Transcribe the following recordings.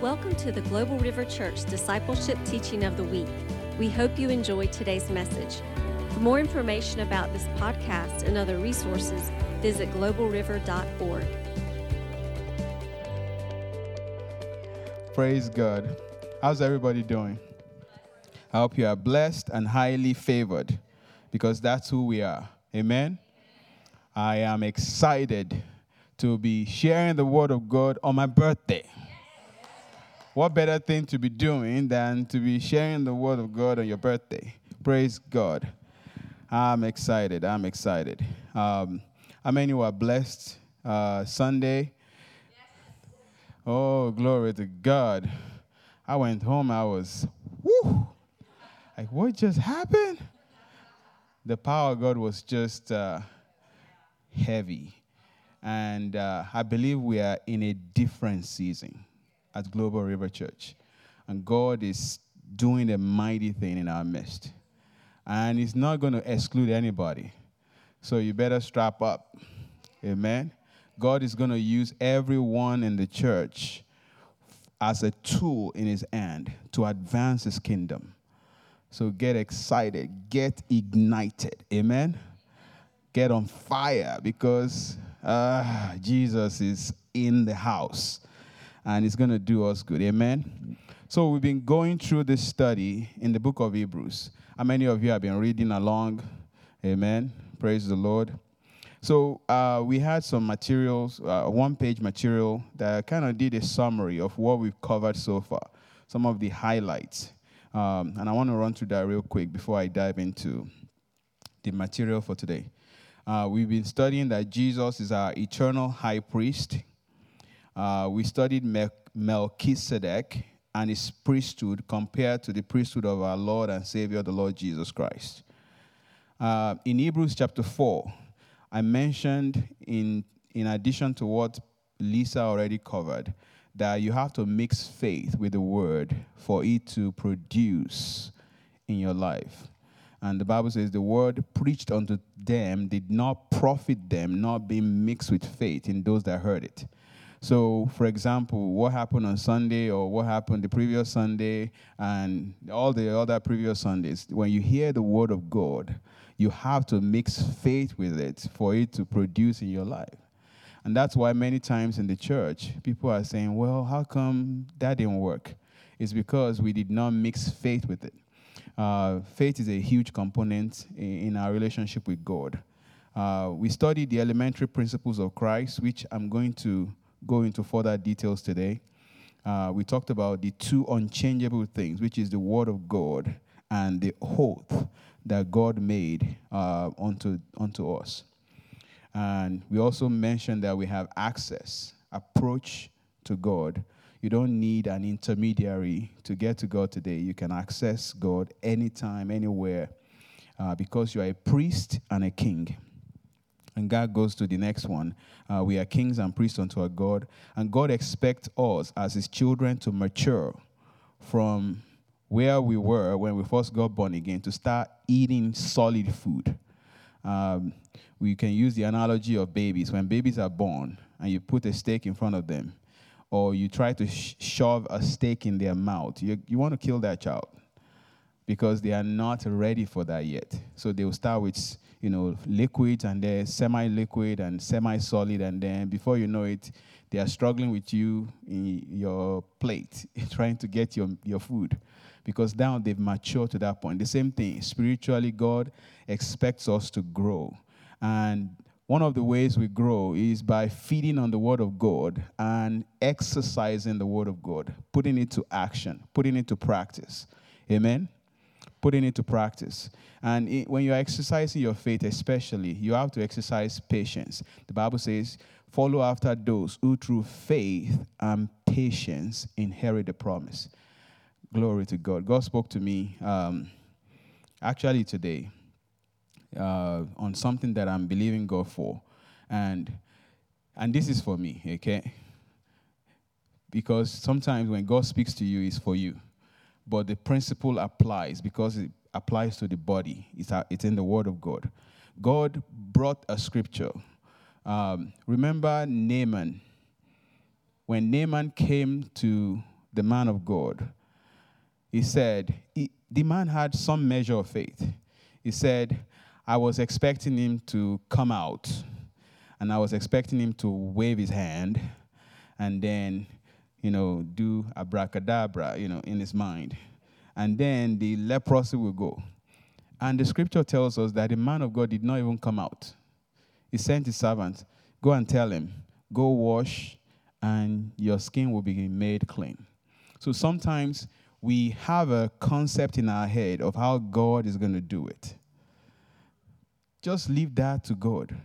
Welcome to the Global River Church Discipleship Teaching of the Week. We hope you enjoy today's message. For more information about this podcast and other resources, visit globalriver.org. Praise God. How's everybody doing? I hope you are blessed and highly favored because that's who we are. Amen. I am excited to be sharing the word of God on my birthday. What better thing to be doing than to be sharing the word of God on your birthday? Praise God. I'm excited. I'm excited. Um, how many were blessed uh, Sunday? Oh, glory to God. I went home, I was, like, what just happened? The power of God was just uh, heavy. And uh, I believe we are in a different season at Global River Church. And God is doing a mighty thing in our midst. And He's not going to exclude anybody. So you better strap up. Amen. God is going to use everyone in the church as a tool in His hand to advance His kingdom. So get excited, get ignited. Amen. Get on fire because uh, Jesus is in the house and it's going to do us good. Amen. So we've been going through this study in the book of Hebrews. How many of you have been reading along? Amen. Praise the Lord. So uh, we had some materials, uh, one-page material that kind of did a summary of what we've covered so far, some of the highlights. Um, and I want to run through that real quick before I dive into the material for today. Uh, we've been studying that Jesus is our eternal high priest. Uh, we studied Melchizedek and his priesthood compared to the priesthood of our Lord and Savior, the Lord Jesus Christ. Uh, in Hebrews chapter 4, I mentioned, in, in addition to what Lisa already covered, that you have to mix faith with the word for it to produce in your life. And the Bible says the word preached unto them did not profit them, not being mixed with faith in those that heard it. So, for example, what happened on Sunday or what happened the previous Sunday and all the other previous Sundays, when you hear the word of God, you have to mix faith with it for it to produce in your life. And that's why many times in the church, people are saying, well, how come that didn't work? It's because we did not mix faith with it. Uh, faith is a huge component in, in our relationship with God. Uh, we studied the elementary principles of Christ, which I'm going to go into further details today. Uh, we talked about the two unchangeable things, which is the Word of God and the oath that God made uh, unto, unto us. And we also mentioned that we have access, approach to God. You don't need an intermediary to get to God today. You can access God anytime, anywhere, uh, because you are a priest and a king. And God goes to the next one. Uh, we are kings and priests unto our God. And God expects us as his children to mature from where we were when we first got born again to start eating solid food. Um, we can use the analogy of babies. When babies are born and you put a steak in front of them, or you try to sh- shove a steak in their mouth, you, you want to kill that child because they are not ready for that yet. So they will start with you know, liquid and they're semi-liquid and semi-solid, and then before you know it, they are struggling with you in your plate, trying to get your, your food. Because now they've matured to that point. The same thing, spiritually, God expects us to grow. And one of the ways we grow is by feeding on the Word of God and exercising the Word of God, putting it to action, putting it to practice. Amen? Putting it to practice. And it, when you're exercising your faith, especially, you have to exercise patience. The Bible says, follow after those who through faith and patience inherit the promise. Glory to God. God spoke to me um, actually today uh, on something that I'm believing God for. And, and this is for me, okay? Because sometimes when God speaks to you, it's for you but the principle applies because it applies to the body. It's, it's in the Word of God. God brought a scripture. Um, remember Naaman. When Naaman came to the man of God, he said, he, the man had some measure of faith. He said, I was expecting him to come out, and I was expecting him to wave his hand and then, you know, do abracadabra, you know, in his mind. And then the leprosy will go. And the scripture tells us that the man of God did not even come out. He sent his servant, Go and tell him, go wash, and your skin will be made clean. So sometimes we have a concept in our head of how God is going to do it. Just leave that to God.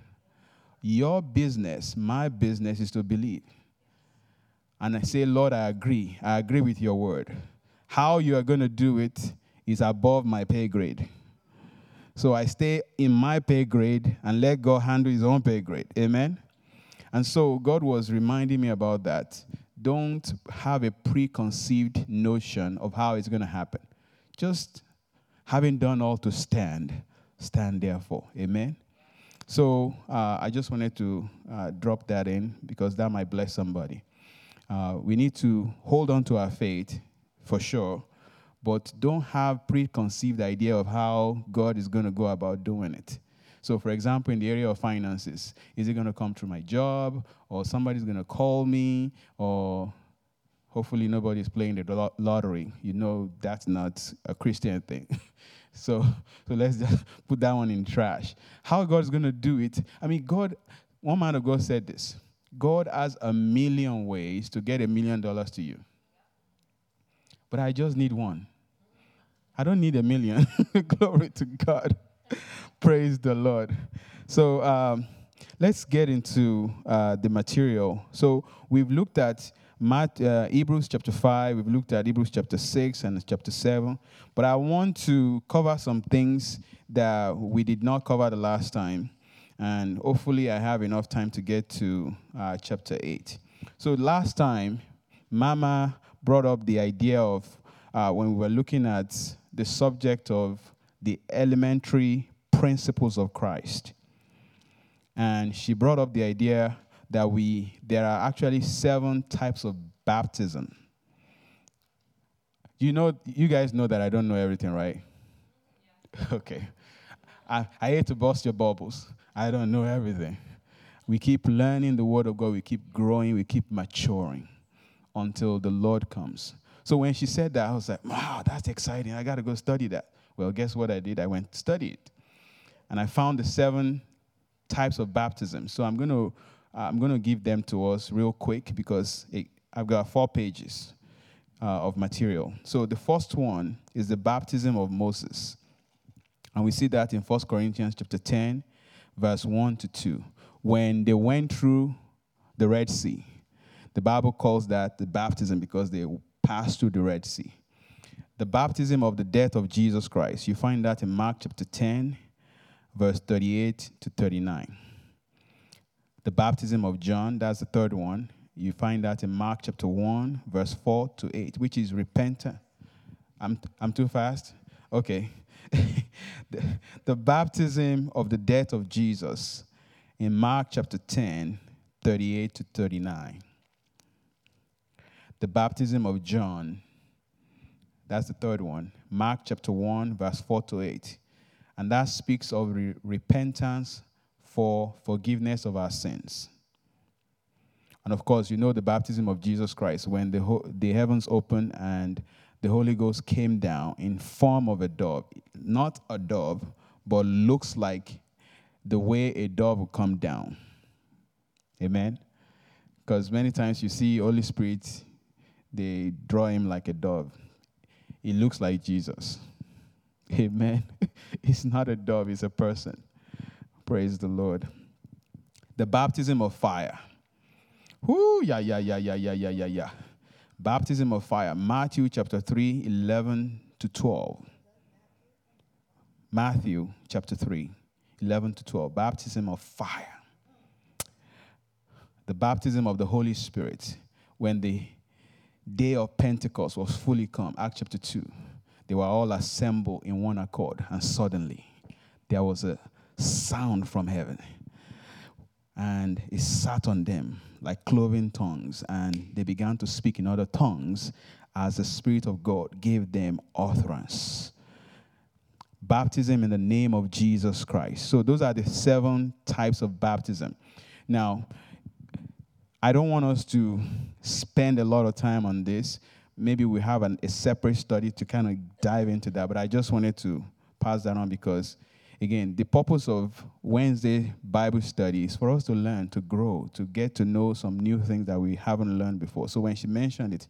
Your business, my business, is to believe. And I say, Lord, I agree. I agree with your word. How you are going to do it is above my pay grade. So I stay in my pay grade and let God handle his own pay grade. Amen. And so God was reminding me about that. Don't have a preconceived notion of how it's going to happen. Just having done all to stand, stand therefore. Amen. So uh, I just wanted to uh, drop that in because that might bless somebody. Uh, we need to hold on to our faith for sure, but don't have preconceived idea of how God is going to go about doing it. So, for example, in the area of finances, is it going to come through my job, or somebody's going to call me, or hopefully nobody's playing the lottery? You know that's not a Christian thing. so, so let's just put that one in trash. How God is going to do it? I mean, God. One man of God said this. God has a million ways to get a million dollars to you. But I just need one. I don't need a million. Glory to God. Praise the Lord. So um, let's get into uh, the material. So we've looked at Matt, uh, Hebrews chapter 5, we've looked at Hebrews chapter 6 and chapter 7. But I want to cover some things that we did not cover the last time. And hopefully, I have enough time to get to uh, chapter 8. So last time, Mama brought up the idea of uh, when we were looking at the subject of the elementary principles of Christ. And she brought up the idea that we there are actually seven types of baptism. You know, you guys know that I don't know everything, right? Yeah. Okay. I, I hate to bust your bubbles. I don't know everything. We keep learning the Word of God, we keep growing, we keep maturing until the Lord comes. So when she said that, I was like, wow, that's exciting. I got to go study that. Well, guess what I did? I went study it. And I found the seven types of baptism. So I'm going to uh, I'm going to give them to us real quick because it, I've got four pages uh, of material. So the first one is the baptism of Moses. And we see that in 1 Corinthians chapter 10, verse 1 to 2. When they went through the Red Sea, the Bible calls that the baptism because they passed through the Red Sea. The baptism of the death of Jesus Christ, you find that in Mark chapter 10, verse 38 to 39. The baptism of John, that's the third one. You find that in Mark chapter 1, verse 4 to 8, which is repentance. I'm, I'm too fast? Okay. the, the baptism of the death of Jesus in Mark chapter 10, 38 to 39 the baptism of John. That's the third one. Mark chapter 1, verse 4 to 8. And that speaks of re- repentance for forgiveness of our sins. And of course, you know the baptism of Jesus Christ when the, ho- the heavens open and the Holy Ghost came down in form of a dove. Not a dove, but looks like the way a dove will come down. Amen. Because many times you see Holy Spirit they draw him like a dove. He looks like Jesus. Amen. It's not a dove, it's a person. Praise the Lord. The baptism of fire. Whoo, yeah, yeah, yeah, yeah, yeah, yeah, yeah, yeah. Baptism of fire. Matthew chapter 3, 11 to 12. Matthew chapter 3, 11 to 12. Baptism of fire. The baptism of the Holy Spirit. When the day of Pentecost was fully come, Acts chapter 2, they were all assembled in one accord, and suddenly there was a sound from heaven, and it sat on them like cloven tongues, and they began to speak in other tongues as the Spirit of God gave them utterance. Baptism in the name of Jesus Christ. So, those are the seven types of baptism. Now, I don't want us to spend a lot of time on this. Maybe we have an, a separate study to kind of dive into that, but I just wanted to pass that on because, again, the purpose of Wednesday Bible study is for us to learn, to grow, to get to know some new things that we haven't learned before. So when she mentioned it,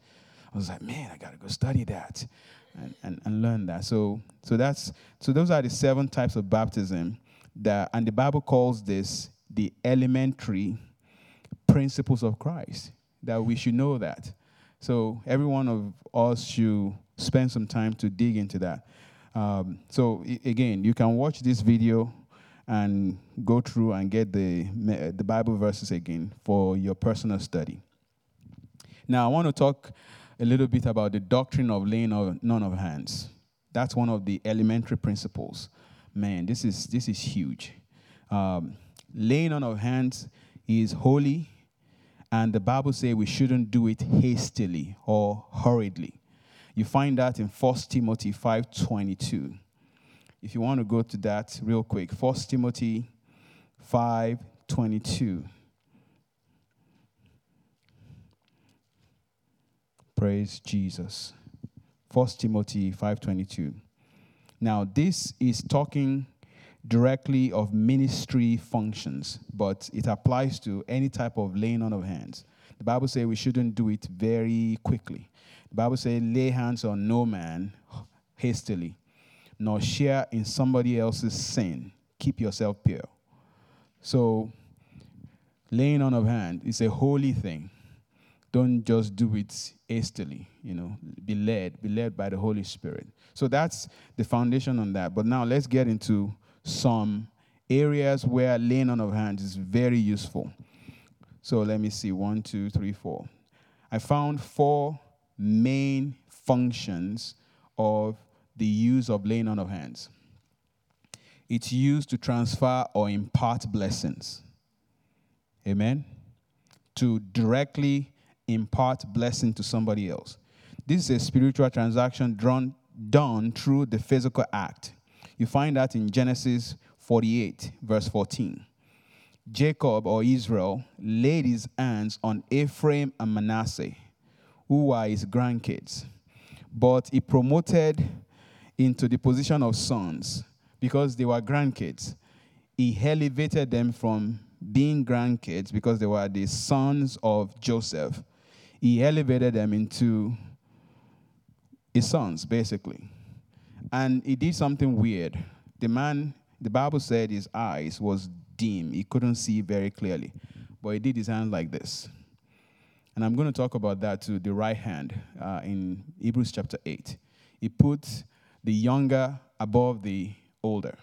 I was like, man, I got to go study that and, and, and learn that. So, so, that's, so those are the seven types of baptism that, and the Bible calls this the elementary principles of Christ, that we should know that. So every one of us should spend some time to dig into that. Um, so again, you can watch this video and go through and get the, the Bible verses again for your personal study. Now, I want to talk a little bit about the doctrine of laying of none of hands. That's one of the elementary principles. Man, this is this is huge. Um, laying on of hands is holy, and the Bible says we shouldn't do it hastily or hurriedly. You find that in 1 Timothy 5:22. If you want to go to that real quick, 1 Timothy 5:22. Praise Jesus. 1 Timothy 5:22. Now, this is talking directly of ministry functions, but it applies to any type of laying on of hands. The Bible says we shouldn't do it very quickly. Bible says, lay hands on no man hastily, nor share in somebody else's sin. Keep yourself pure. So, laying on of hand is a holy thing. Don't just do it hastily, you know, be led, be led by the Holy Spirit. So that's the foundation on that. But now let's get into some areas where laying on of hands is very useful. So let me see one, two, three, four. I found four main functions of the use of laying on of hands. It's used to transfer or impart blessings. Amen. To directly impart blessing to somebody else. This is a spiritual transaction drawn, done through the physical act. You find that in Genesis 48, verse 14. Jacob or Israel laid his hands on Ephraim and Manasseh, who were his grandkids. But he promoted into the position of sons because they were grandkids. He elevated them from being grandkids because they were the sons of Joseph. He elevated them into his sons, basically. And he did something weird. The man, the Bible said his eyes was dim. He couldn't see very clearly. But he did his hand like this. And I'm going to talk about that to the right hand uh, in Hebrews chapter 8. He put the younger above the older.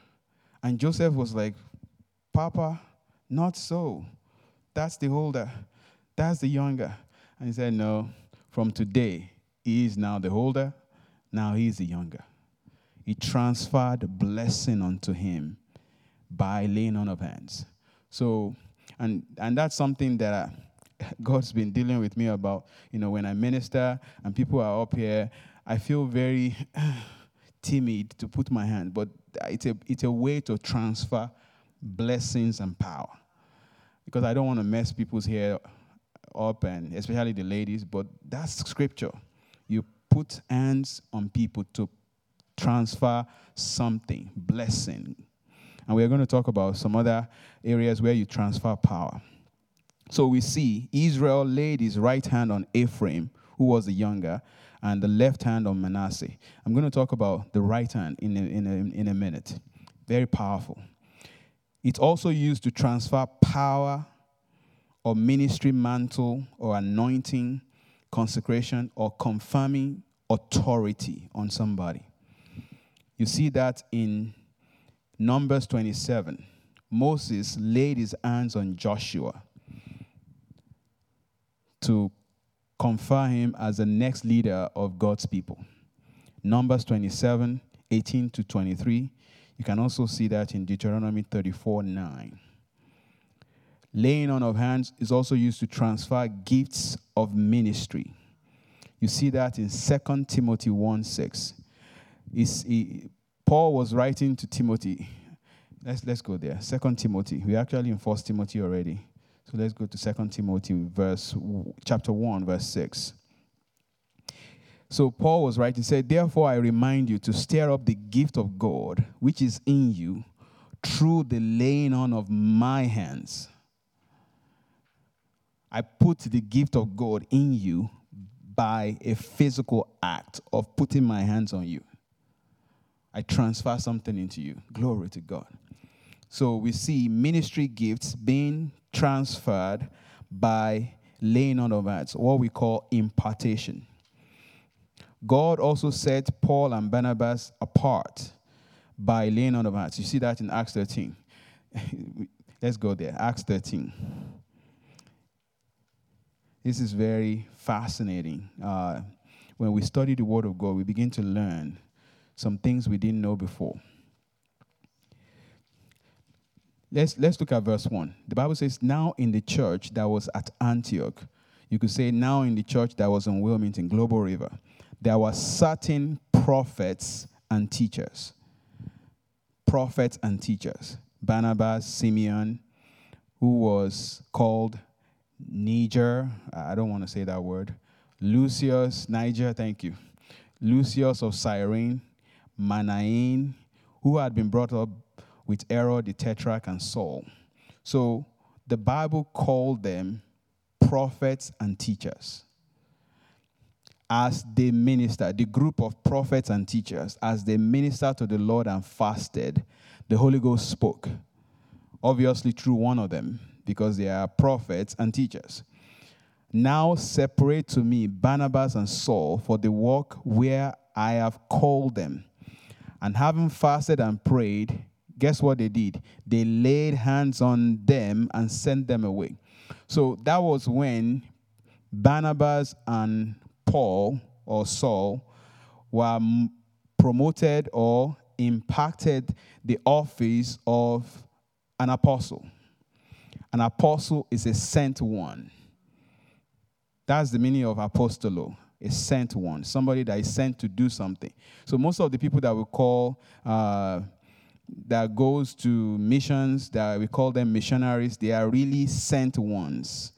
And Joseph was like, Papa, not so. That's the older. That's the younger. And he said, No, from today, he is now the older. Now he is the younger. He transferred blessing unto him by laying on of hands. So, and and that's something that I, God's been dealing with me about. You know, when I minister and people are up here, I feel very timid to put my hand, but it's a it's a way to transfer blessings and power. Because I don't want to mess people's hair up and especially the ladies, but that's scripture. You put hands on people to transfer something, blessing. And we're going to talk about some other areas where you transfer power. So we see Israel laid his right hand on Ephraim, who was the younger, and the left hand on Manasseh. I'm going to talk about the right hand in a, in a, in a minute. Very powerful. It's also used to transfer power or ministry mantle or anointing, consecration, or confirming authority on somebody. You see that in Numbers 27. Moses laid his hands on Joshua to confer him as the next leader of God's people. Numbers 27, 18 to 23. You can also see that in Deuteronomy 34, 9. Laying on of hands is also used to transfer gifts of ministry. You see that in 2 Timothy 1 6. he, Paul was writing to Timothy. Let's, let's go there. 2 Timothy. We're actually in 1 Timothy already. So let's go to 2 Timothy verse chapter 1, verse 6. So Paul was writing, said, Therefore I remind you to stir up the gift of God which is in you through the laying on of my hands. I put the gift of God in you by a physical act of putting my hands on you. I transfer something into you. Glory to God. So we see ministry gifts being transferred by laying on of hands, what we call impartation. God also set Paul and Barnabas apart by laying on of hands. You see that in Acts 13. Let's go there. Acts 13. This is very fascinating. Uh, when we study the Word of God, we begin to learn some things we didn't know before. Let's, let's look at verse 1. The Bible says, Now in the church that was at Antioch, you could say, Now in the church that was in Wilmington, Global River, there were certain prophets and teachers. Prophets and teachers. Barnabas, Simeon, who was called Niger, I don't want to say that word. Lucius, Niger, thank you. Lucius of Cyrene, Manaen, who had been brought up with Herod the Tetrarch and Saul. So the Bible called them prophets and teachers. As they ministered, the group of prophets and teachers, as they ministered to the Lord and fasted, the Holy Ghost spoke. Obviously, through one of them, because they are prophets and teachers. Now separate to me Barnabas and Saul for the work where I have called them. And having fasted and prayed, guess what they did? They laid hands on them and sent them away. So that was when Barnabas and Paul or Saul were promoted or impacted the office of an apostle. An apostle is a sent one. That's the meaning of apostolo, a sent one, somebody that is sent to do something. So most of the people that we call uh, that goes to missions, that we call them missionaries, they are really sent ones.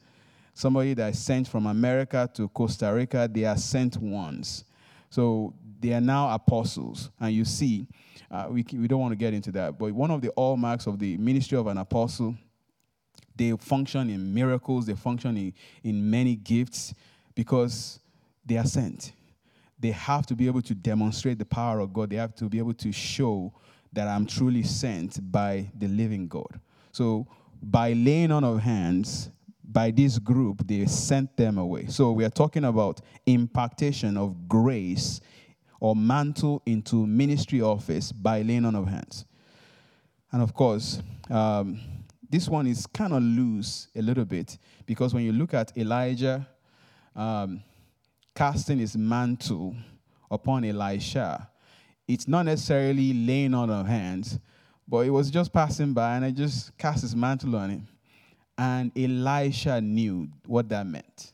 Somebody that is sent from America to Costa Rica, they are sent ones. So they are now apostles. And you see, uh, we, we don't want to get into that, but one of the hallmarks of the ministry of an apostle they function in miracles, they function in, in many gifts because they are sent. They have to be able to demonstrate the power of God. They have to be able to show that I'm truly sent by the living God. So, by laying on of hands, by this group, they sent them away. So, we are talking about impactation of grace or mantle into ministry office by laying on of hands. And of course, um, this one is kind of loose a little bit because when you look at Elijah um, casting his mantle upon Elisha, it's not necessarily laying on of hands, but it was just passing by and I just cast his mantle on him. And Elisha knew what that meant.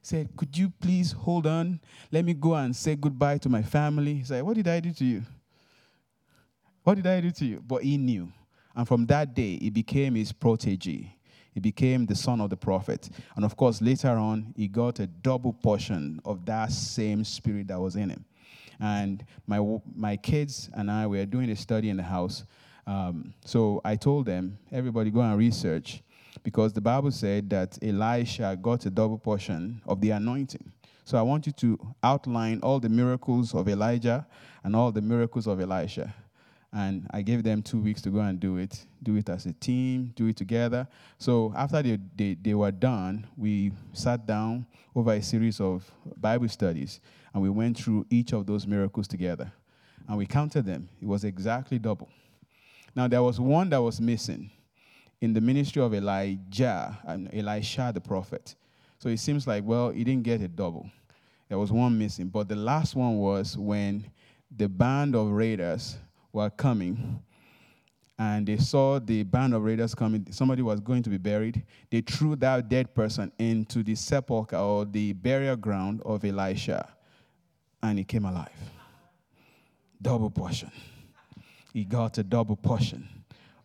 He said, Could you please hold on? Let me go and say goodbye to my family. He said, What did I do to you? What did I do to you? But he knew. And from that day, he became his protege. He became the son of the prophet. And of course, later on, he got a double portion of that same spirit that was in him. And my, my kids and I were doing a study in the house. Um, so I told them, everybody go and research, because the Bible said that Elisha got a double portion of the anointing. So I want you to outline all the miracles of Elijah and all the miracles of Elisha. And I gave them two weeks to go and do it, do it as a team, do it together. So after they, they, they were done, we sat down over a series of Bible studies and we went through each of those miracles together. And we counted them. It was exactly double. Now, there was one that was missing in the ministry of Elijah, and Elisha the prophet. So it seems like, well, he didn't get a double. There was one missing. But the last one was when the band of raiders were coming and they saw the band of raiders coming. Somebody was going to be buried. They threw that dead person into the sepulchre or the burial ground of Elisha, and he came alive. Double portion. He got a double portion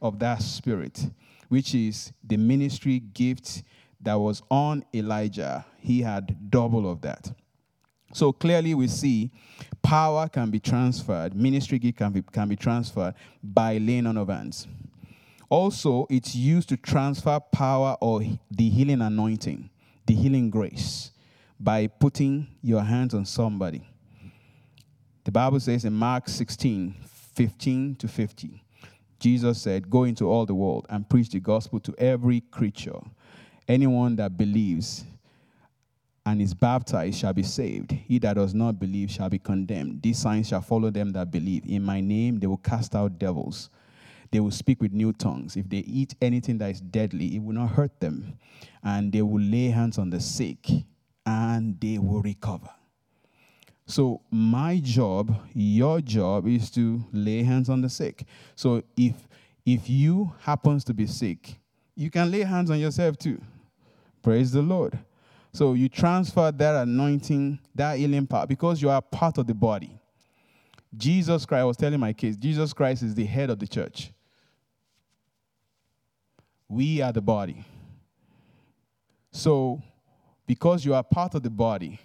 of that spirit, which is the ministry gift that was on Elijah. He had double of that. So clearly, we see power can be transferred, ministry gift can be, can be transferred by laying on of hands. Also, it's used to transfer power or the healing anointing, the healing grace, by putting your hands on somebody. The Bible says in Mark 16 15 to 50, Jesus said, Go into all the world and preach the gospel to every creature. Anyone that believes and is baptized shall be saved. He that does not believe shall be condemned. These signs shall follow them that believe. In my name they will cast out devils. They will speak with new tongues. If they eat anything that is deadly, it will not hurt them. And they will lay hands on the sick and they will recover. So, my job, your job is to lay hands on the sick. So, if if you happens to be sick, you can lay hands on yourself too. Praise the Lord. So you transfer that anointing, that healing power, because you are part of the body. Jesus Christ, I was telling my kids, Jesus Christ is the head of the church. We are the body. So, because you are part of the body,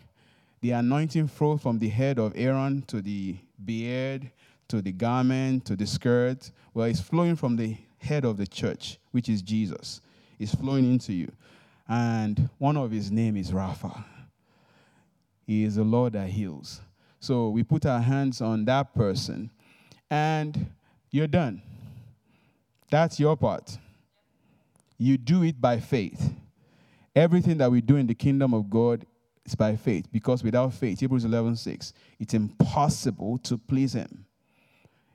the anointing flows from the head of Aaron to the beard, to the garment, to the skirt. Well, it's flowing from the head of the church, which is Jesus. It's flowing into you and one of his name is Rapha. He is the Lord that heals. So we put our hands on that person, and you're done. That's your part. You do it by faith. Everything that we do in the kingdom of God is by faith, because without faith, Hebrews 11 6, it's impossible to please Him.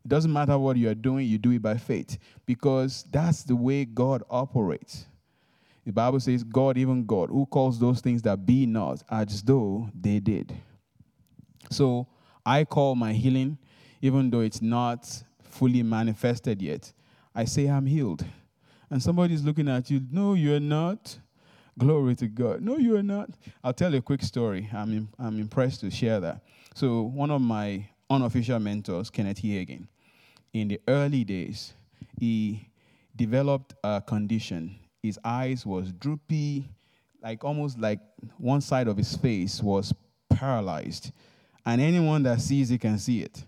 It doesn't matter what you are doing, you do it by faith, because that's the way God operates. The Bible says, God, even God, who calls those things that be not as though they did. So I call my healing, even though it's not fully manifested yet, I say I'm healed. And somebody's looking at you, no, you're not. Glory to God. No, you are not. I'll tell you a quick story. I'm, in, I'm impressed to share that. So, one of my unofficial mentors, Kenneth Hagin, in the early days, he developed a condition his eyes was droopy, like almost like one side of his face was paralyzed. And anyone that sees it can see it.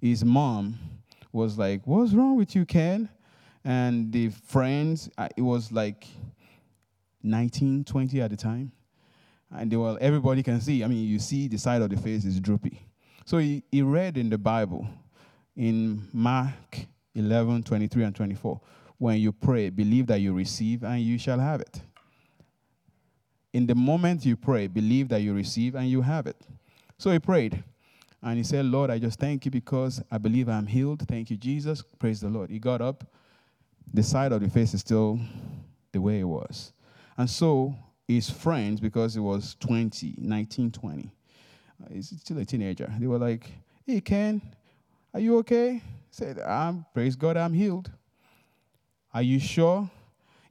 His mom was like, What's wrong with you, Ken? And the friends, uh, it was like 19, 20 at the time. And they were, everybody can see. I mean, you see the side of the face is droopy. So he, he read in the Bible in Mark 11, 23 and 24 when you pray, believe that you receive and you shall have it. In the moment you pray, believe that you receive and you have it. So he prayed. And he said, Lord, I just thank you because I believe I'm healed. Thank you, Jesus. Praise the Lord. He got up. The side of the face is still the way it was. And so his friends, because he was 20, 19, 20, uh, he's still a teenager, they were like, Hey, Ken, are you okay? He said, I'm, praise God, I'm healed. Are you sure?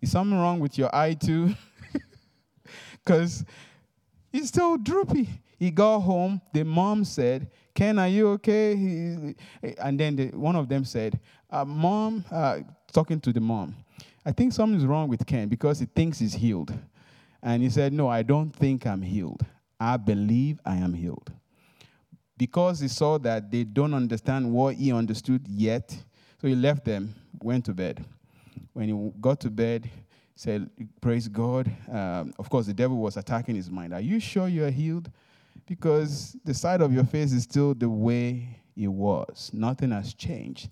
Is something wrong with your eye too? Because he's still droopy. He got home. The mom said, Ken, are you okay? He, and then the, one of them said, uh, Mom, uh, talking to the mom, I think something's wrong with Ken because he thinks he's healed. And he said, No, I don't think I'm healed. I believe I am healed. Because he saw that they don't understand what he understood yet, so he left them, went to bed when he got to bed, said, Praise God. Um, of course, the devil was attacking his mind. Are you sure you are healed? Because the side of your face is still the way it was. Nothing has changed.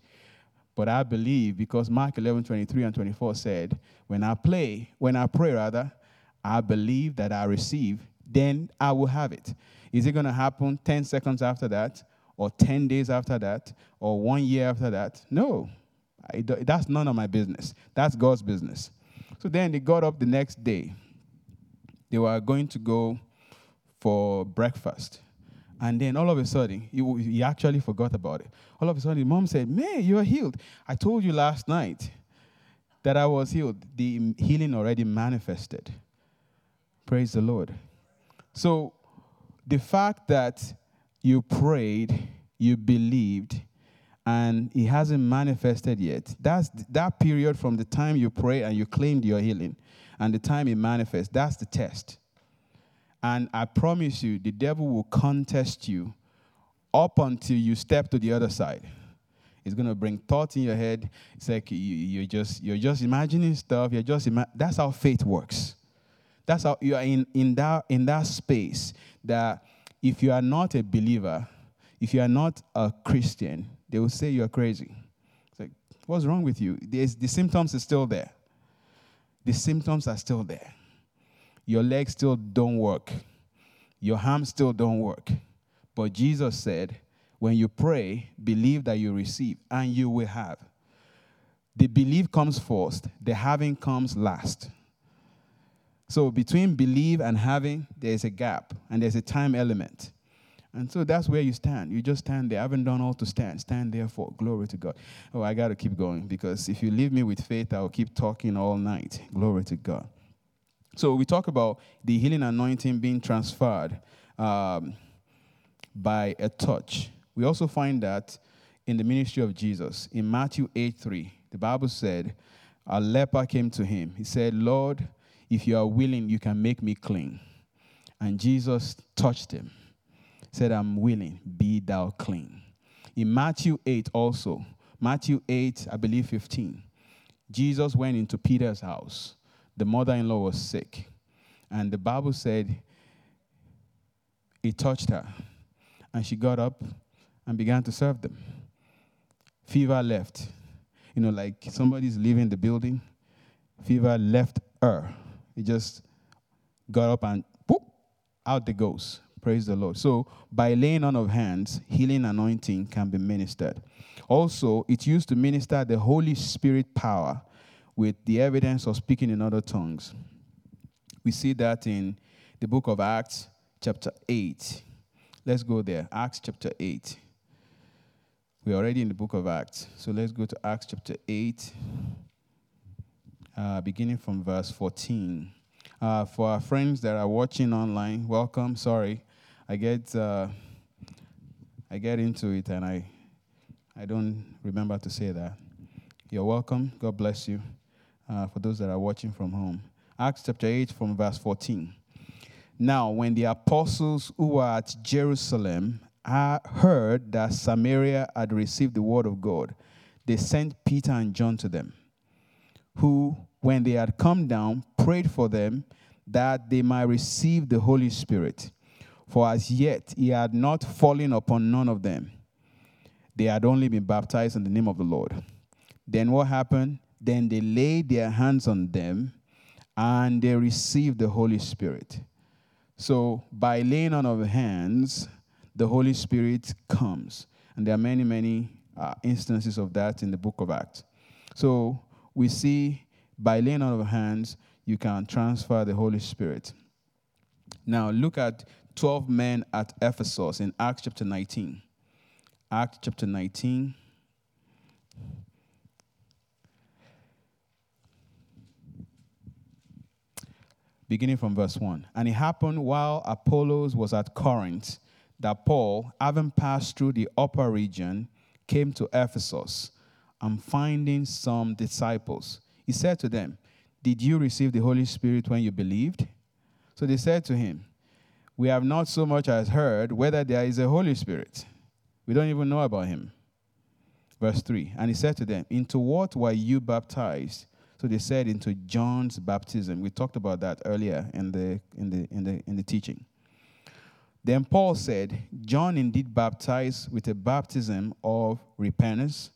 But I believe because Mark 11, 23 and 24 said, When I play, when I pray rather, I believe that I receive, then I will have it. Is it going to happen 10 seconds after that, or 10 days after that, or one year after that? No. I, that's none of my business. That's God's business. So then they got up the next day. They were going to go for breakfast. And then all of a sudden, he, he actually forgot about it. All of a sudden, mom said, Man, you're healed. I told you last night that I was healed. The healing already manifested. Praise the Lord. So, the fact that you prayed, you believed, and it hasn't manifested yet, that's that period from the time you pray and you claimed your healing and the time it manifests, that's the test. And I promise you, the devil will contest you up until you step to the other side. It's going to bring thoughts in your head. It's like you, are just you're just imagining stuff. You're just ima- that's how faith works. That's how you are in, in that in that space that if you are not a believer, if you are not a Christian, they will say you are crazy. It's like, what's wrong with you? There's, the symptoms are still there. The symptoms are still there. Your legs still don't work. Your arms still don't work. But Jesus said, when you pray, believe that you receive, and you will have. The belief comes first, the having comes last. So between believe and having, there's a gap, and there's a time element. And so that's where you stand. You just stand there. I haven't done all to stand. Stand there for glory to God. Oh, I got to keep going because if you leave me with faith, I'll keep talking all night. Glory to God. So we talk about the healing anointing being transferred um, by a touch. We also find that in the ministry of Jesus. In Matthew 8 3, the Bible said, A leper came to him. He said, Lord, if you are willing, you can make me clean. And Jesus touched him, said, I'm willing, be thou clean. In Matthew 8 also, Matthew 8, I believe 15, Jesus went into Peter's house the mother in law was sick. And the Bible said it touched her. And she got up and began to serve them. Fever left. You know, like somebody's leaving the building, fever left her. It just got up and boop, out the goes. Praise the Lord. So, by laying on of hands, healing anointing can be ministered. Also, it's used to minister the Holy Spirit power with the evidence of speaking in other tongues. We see that in the book of Acts, chapter 8. Let's go there. Acts chapter 8. We're already in the book of Acts. So let's go to Acts chapter 8, uh, beginning from verse 14. Uh, for our friends that are watching online, welcome. Sorry, I get uh, I get into it and I I don't remember to say that. You're welcome. God bless you uh, for those that are watching from home. Acts chapter 8, from verse 14. Now, when the apostles who were at Jerusalem heard that Samaria had received the word of God, they sent Peter and John to them, who, when they had come down, prayed for them that they might receive the Holy Spirit. For as yet he had not fallen upon none of them. They had only been baptized in the name of the Lord. Then what happened? Then they laid their hands on them and they received the Holy Spirit. So, by laying on of hands, the Holy Spirit comes. And there are many, many uh, instances of that in the book of Acts. So, we see by laying on of hands, you can transfer the Holy Spirit. Now, look at 12 men at Ephesus in Acts chapter 19. Acts chapter 19. Beginning from verse 1. And it happened while Apollos was at Corinth that Paul, having passed through the upper region, came to Ephesus and finding some disciples. He said to them, Did you receive the Holy Spirit when you believed? So they said to him, We have not so much as heard whether there is a Holy Spirit. We don't even know about him. Verse 3 And he said to them, Into what were you baptized? So they said into John's baptism. We talked about that earlier in the, in the, in the, in the teaching. Then Paul said, John indeed baptized with a baptism of repentance,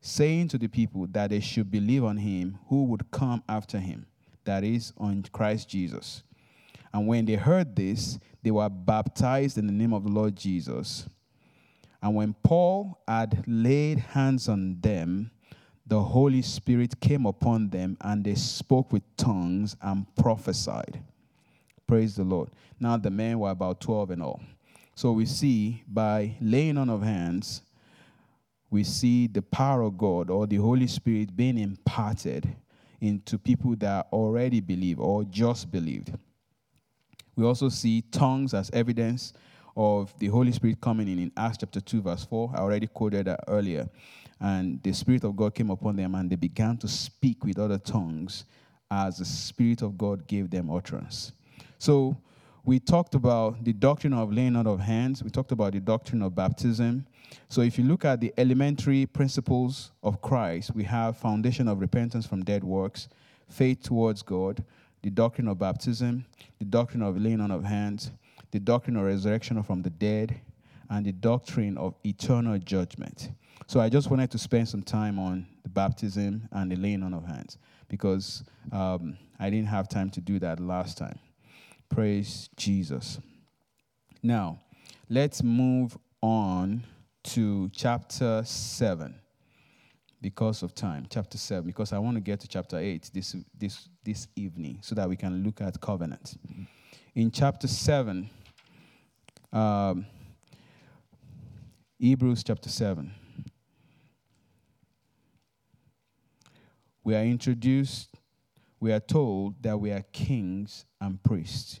saying to the people that they should believe on him who would come after him, that is, on Christ Jesus. And when they heard this, they were baptized in the name of the Lord Jesus. And when Paul had laid hands on them, the Holy Spirit came upon them and they spoke with tongues and prophesied. Praise the Lord. Now the men were about 12 and all. So we see by laying on of hands, we see the power of God or the Holy Spirit being imparted into people that already believe or just believed. We also see tongues as evidence of the Holy Spirit coming in in Acts chapter 2, verse 4. I already quoted that earlier. And the Spirit of God came upon them and they began to speak with other tongues as the Spirit of God gave them utterance. So we talked about the doctrine of laying out of hands, we talked about the doctrine of baptism. So if you look at the elementary principles of Christ, we have foundation of repentance from dead works, faith towards God, the doctrine of baptism, the doctrine of laying on of hands, the doctrine of resurrection from the dead, and the doctrine of eternal judgment. So I just wanted to spend some time on the baptism and the laying on of hands because um, I didn't have time to do that last time. Praise Jesus. Now, let's move on to chapter 7 because of time. Chapter 7, because I want to get to chapter 8 this, this, this evening so that we can look at covenant. In chapter 7, um, Hebrews chapter 7, we are introduced, we are told that we are kings and priests.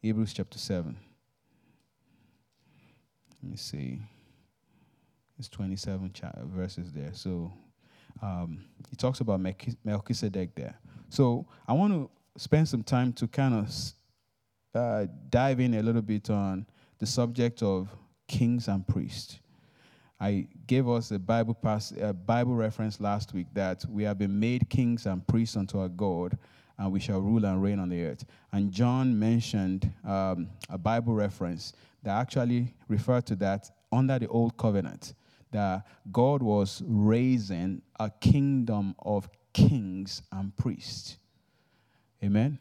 Hebrews chapter 7. Let me see. It's 27 verses there. So um, talks about Melchizedek there. So I want to spend some time to kind of uh, dive in a little bit on the subject of kings and priests. I gave us a Bible pass, a Bible reference last week that we have been made kings and priests unto our God, and we shall rule and reign on the earth. And John mentioned um, a Bible reference that actually referred to that under the old covenant, that God was raising a kingdom of kings and priests. Amen.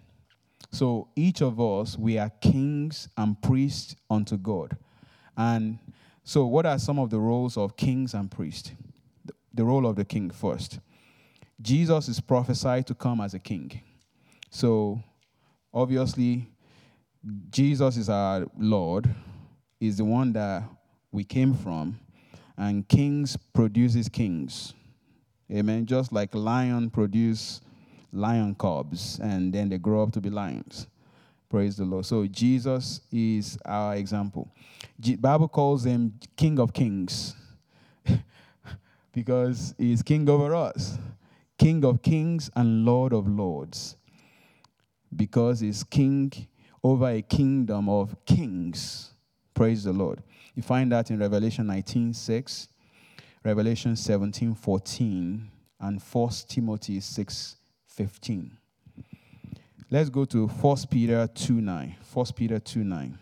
So each of us, we are kings and priests unto God. And so, what are some of the roles of kings and priests? The role of the king first. Jesus is prophesied to come as a king. So, obviously, Jesus is our Lord, is the one that we came from, and kings produces kings. Amen. Just like lion produce lion cubs, and then they grow up to be lions. Praise the Lord. So Jesus is our example. Bible calls him King of Kings because he's king over us. King of kings and Lord of lords. Because he's king over a kingdom of kings. Praise the Lord. You find that in Revelation 19 6, Revelation 17 14, and 1 Timothy 6 15. Let's go to 1 Peter 2 9. 1 Peter 2 9.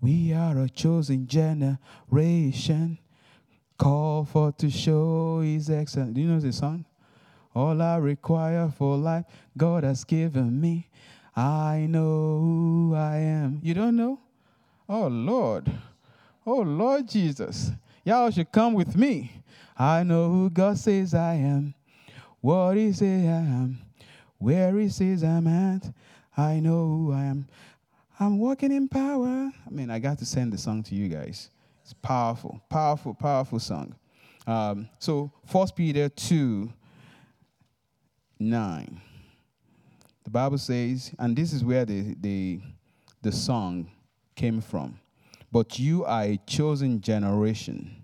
We are a chosen generation, called for to show His excellence. Do you know the song? All I require for life, God has given me. I know who I am. You don't know? Oh, Lord. Oh, Lord Jesus. Y'all should come with me. I know who God says I am what he says I am, where he says I'm at. I know who I am. I'm walking in power. I mean, I got to send the song to you guys. It's powerful, powerful, powerful song. Um, so, First Peter 2 9. The Bible says, and this is where the, the, the song came from. But you are a chosen generation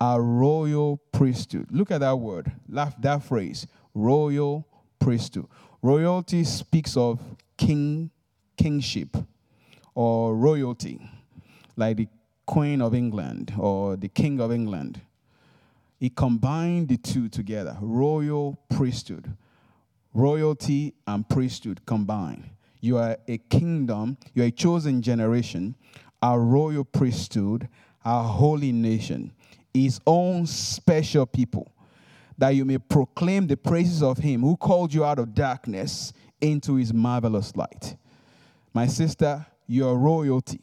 a royal priesthood. Look at that word, that phrase, royal priesthood. Royalty speaks of king, kingship, or royalty, like the Queen of England or the King of England. He combined the two together royal priesthood, royalty and priesthood combined. You are a kingdom, you are a chosen generation, a royal priesthood, a holy nation his own special people, that you may proclaim the praises of him who called you out of darkness into his marvelous light. My sister, you're royalty.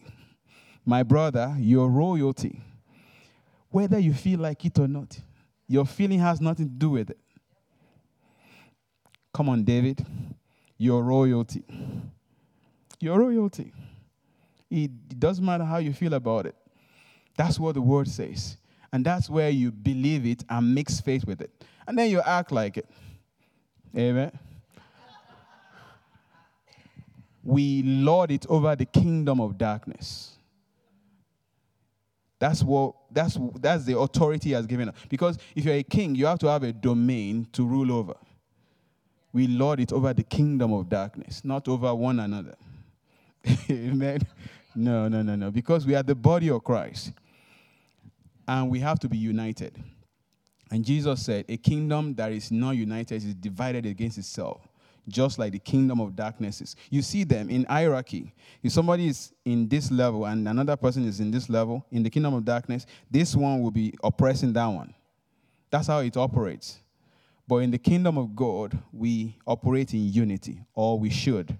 My brother, you're royalty. Whether you feel like it or not, your feeling has nothing to do with it. Come on, David. You're royalty. You're royalty. It doesn't matter how you feel about it. That's what the word says. And that's where you believe it and mix faith with it. And then you act like it. Amen. We lord it over the kingdom of darkness. That's what that's that's the authority has given us. Because if you're a king, you have to have a domain to rule over. We lord it over the kingdom of darkness, not over one another. Amen. No, no, no, no. Because we are the body of Christ. And we have to be united. And Jesus said, A kingdom that is not united is divided against itself, just like the kingdom of darkness is. You see them in hierarchy. If somebody is in this level and another person is in this level, in the kingdom of darkness, this one will be oppressing that one. That's how it operates. But in the kingdom of God, we operate in unity, or we should.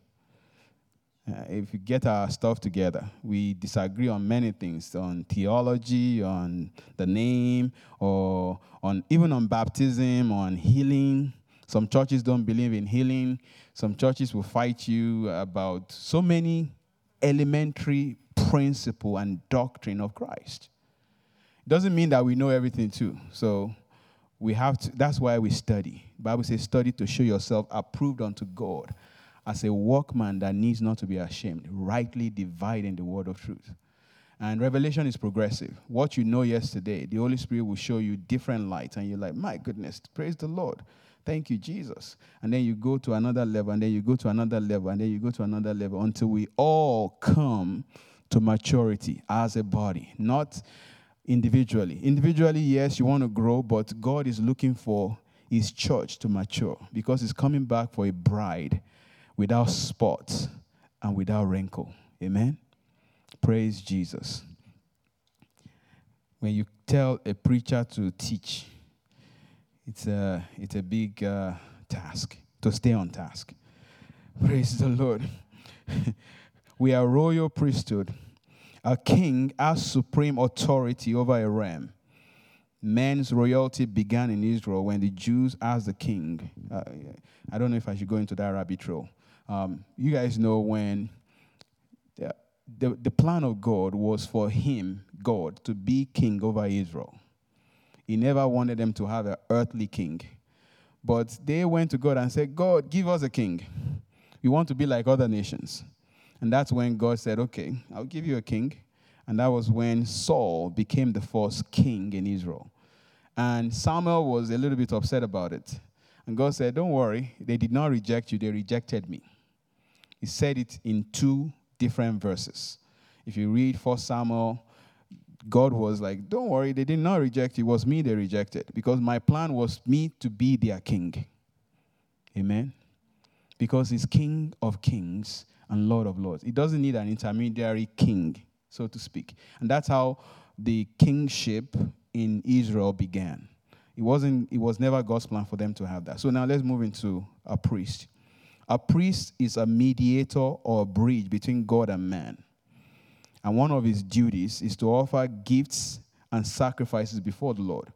Uh, if we get our stuff together, we disagree on many things on theology, on the name, or on even on baptism, on healing. Some churches don't believe in healing. Some churches will fight you about so many elementary principle and doctrine of Christ. It doesn't mean that we know everything too. So we have to that's why we study. The Bible says study to show yourself approved unto God as a workman that needs not to be ashamed, rightly dividing the word of truth. And revelation is progressive. What you know yesterday, the Holy Spirit will show you different lights, and you're like, my goodness, praise the Lord. Thank you, Jesus. And then you go to another level, and then you go to another level, and then you go to another level until we all come to maturity as a body, not individually. Individually, yes, you want to grow, but God is looking for his church to mature because he's coming back for a bride without spot and without wrinkle. Amen. Praise Jesus. When you tell a preacher to teach, it's a, it's a big uh, task to stay on task. Praise the Lord. we are royal priesthood. A king has supreme authority over a realm. Man's royalty began in Israel when the Jews asked the king. Uh, I don't know if I should go into that rabbit trail. Um, you guys know when the, the, the plan of God was for him, God, to be king over Israel. He never wanted them to have an earthly king. But they went to God and said, God, give us a king. We want to be like other nations. And that's when God said, Okay, I'll give you a king. And that was when Saul became the first king in Israel. And Samuel was a little bit upset about it. And God said, Don't worry, they did not reject you, they rejected me. He said it in two different verses. If you read 1 Samuel, God was like, Don't worry, they did not reject you. It was me they rejected because my plan was me to be their king. Amen. Because he's King of kings and Lord of lords. He doesn't need an intermediary king, so to speak. And that's how the kingship in Israel began. It wasn't, it was never God's plan for them to have that. So now let's move into a priest. A priest is a mediator or a bridge between God and man. And one of his duties is to offer gifts and sacrifices before the Lord.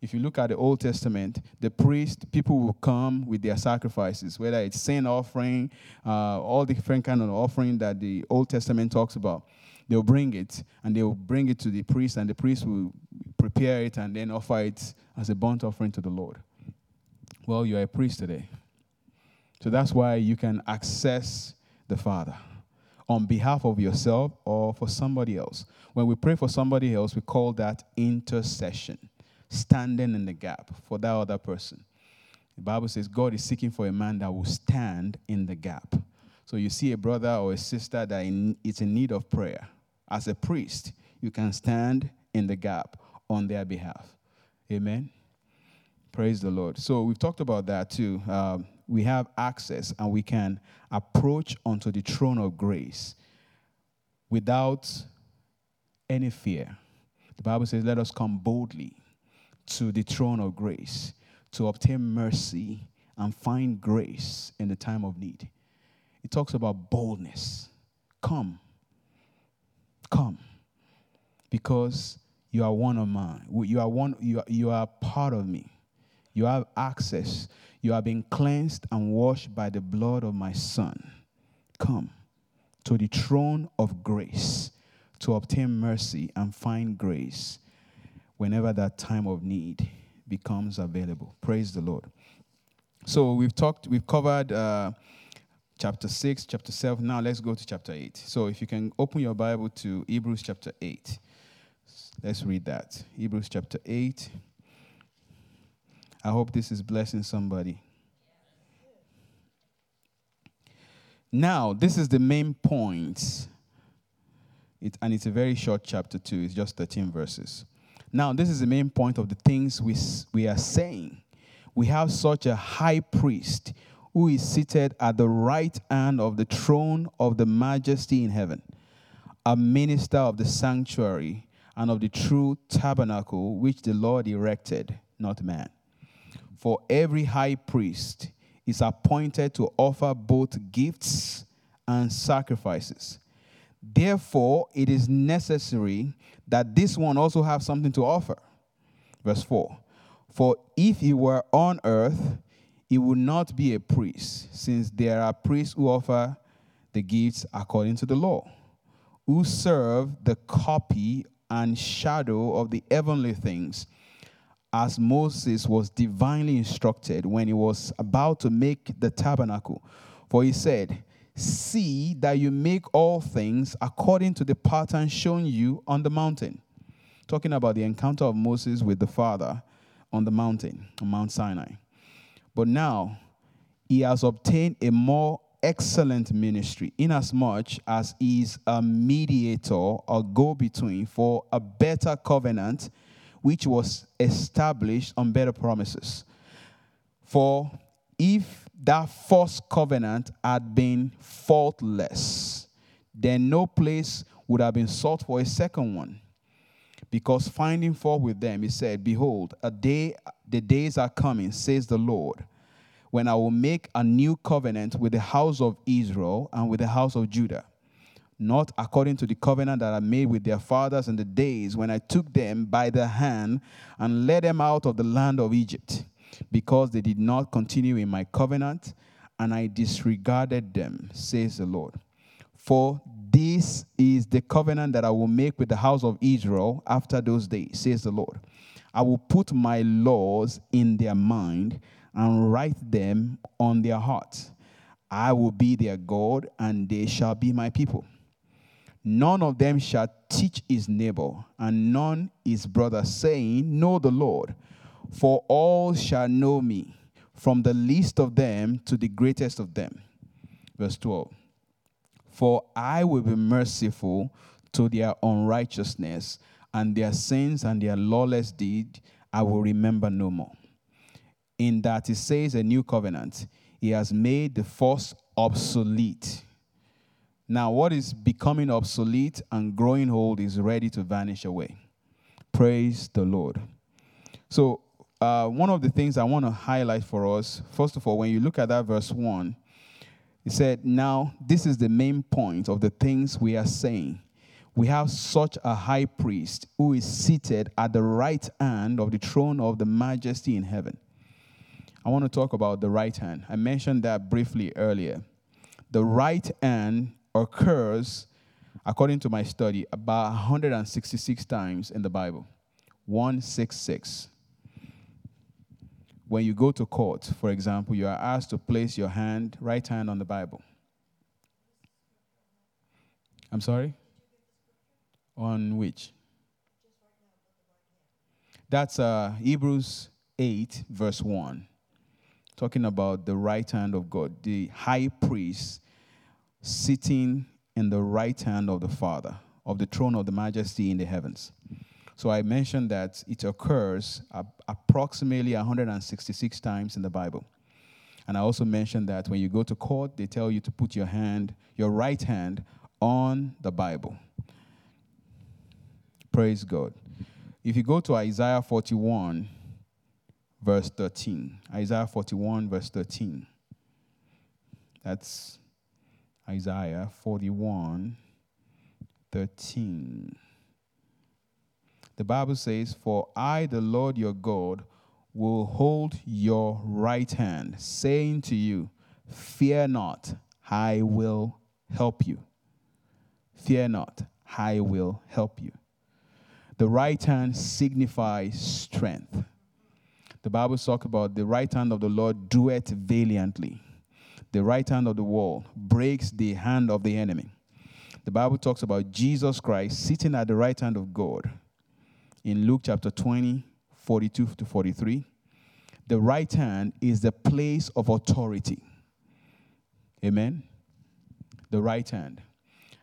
If you look at the Old Testament, the priest, people will come with their sacrifices, whether it's sin offering, uh, all the different kind of offering that the Old Testament talks about. They'll bring it and they'll bring it to the priest, and the priest will prepare it and then offer it as a burnt offering to the Lord. Well, you're a priest today. So that's why you can access the Father on behalf of yourself or for somebody else. When we pray for somebody else, we call that intercession, standing in the gap for that other person. The Bible says God is seeking for a man that will stand in the gap. So you see a brother or a sister that is in need of prayer. As a priest, you can stand in the gap on their behalf. Amen. Praise the Lord. So we've talked about that too. Um, we have access and we can approach unto the throne of grace without any fear. The Bible says, Let us come boldly to the throne of grace to obtain mercy and find grace in the time of need. It talks about boldness. Come. Come. Because you are one of mine. You are one, you are, you are part of me. You have access you have been cleansed and washed by the blood of my Son. Come to the throne of grace to obtain mercy and find grace whenever that time of need becomes available. Praise the Lord. So we've talked, we've covered uh, chapter 6, chapter 7. Now let's go to chapter 8. So if you can open your Bible to Hebrews chapter 8. Let's read that. Hebrews chapter 8. I hope this is blessing somebody. Now, this is the main point. It, and it's a very short chapter, too. It's just 13 verses. Now, this is the main point of the things we, we are saying. We have such a high priest who is seated at the right hand of the throne of the majesty in heaven, a minister of the sanctuary and of the true tabernacle which the Lord erected, not man. For every high priest is appointed to offer both gifts and sacrifices. Therefore, it is necessary that this one also have something to offer. Verse 4 For if he were on earth, he would not be a priest, since there are priests who offer the gifts according to the law, who serve the copy and shadow of the heavenly things as Moses was divinely instructed when he was about to make the tabernacle. For he said, See that you make all things according to the pattern shown you on the mountain. Talking about the encounter of Moses with the Father on the mountain, on Mount Sinai. But now he has obtained a more excellent ministry, inasmuch as he is a mediator or go between for a better covenant which was established on better promises. For if that first covenant had been faultless, then no place would have been sought for a second one. Because finding fault with them, he said, Behold, a day, the days are coming, says the Lord, when I will make a new covenant with the house of Israel and with the house of Judah not according to the covenant that I made with their fathers in the days when I took them by the hand and led them out of the land of Egypt, because they did not continue in my covenant, and I disregarded them, says the Lord. For this is the covenant that I will make with the house of Israel after those days, says the Lord. I will put my laws in their mind and write them on their hearts. I will be their God, and they shall be my people. None of them shall teach his neighbor, and none his brother, saying, Know the Lord, for all shall know me, from the least of them to the greatest of them. Verse 12 For I will be merciful to their unrighteousness, and their sins and their lawless deed I will remember no more. In that he says a new covenant, he has made the first obsolete now, what is becoming obsolete and growing old is ready to vanish away. Praise the Lord. So, uh, one of the things I want to highlight for us, first of all, when you look at that verse 1, he said, Now, this is the main point of the things we are saying. We have such a high priest who is seated at the right hand of the throne of the majesty in heaven. I want to talk about the right hand. I mentioned that briefly earlier. The right hand occurs, according to my study, about 166 times in the Bible. 166. When you go to court, for example, you are asked to place your hand, right hand on the Bible. I'm sorry? On which? That's uh, Hebrews 8, verse 1, talking about the right hand of God, the high priest sitting in the right hand of the Father, of the throne of the majesty in the heavens. So I mentioned that it occurs approximately 166 times in the Bible. And I also mentioned that when you go to court, they tell you to put your hand, your right hand, on the Bible. Praise God. If you go to Isaiah 41, verse 13, Isaiah 41, verse 13, that's Isaiah 41 13. The Bible says, For I, the Lord your God, will hold your right hand, saying to you, Fear not, I will help you. Fear not, I will help you. The right hand signifies strength. The Bible talks about the right hand of the Lord doeth valiantly. The right hand of the wall breaks the hand of the enemy. The Bible talks about Jesus Christ sitting at the right hand of God in Luke chapter 20, 42 to 43. The right hand is the place of authority. Amen. The right hand.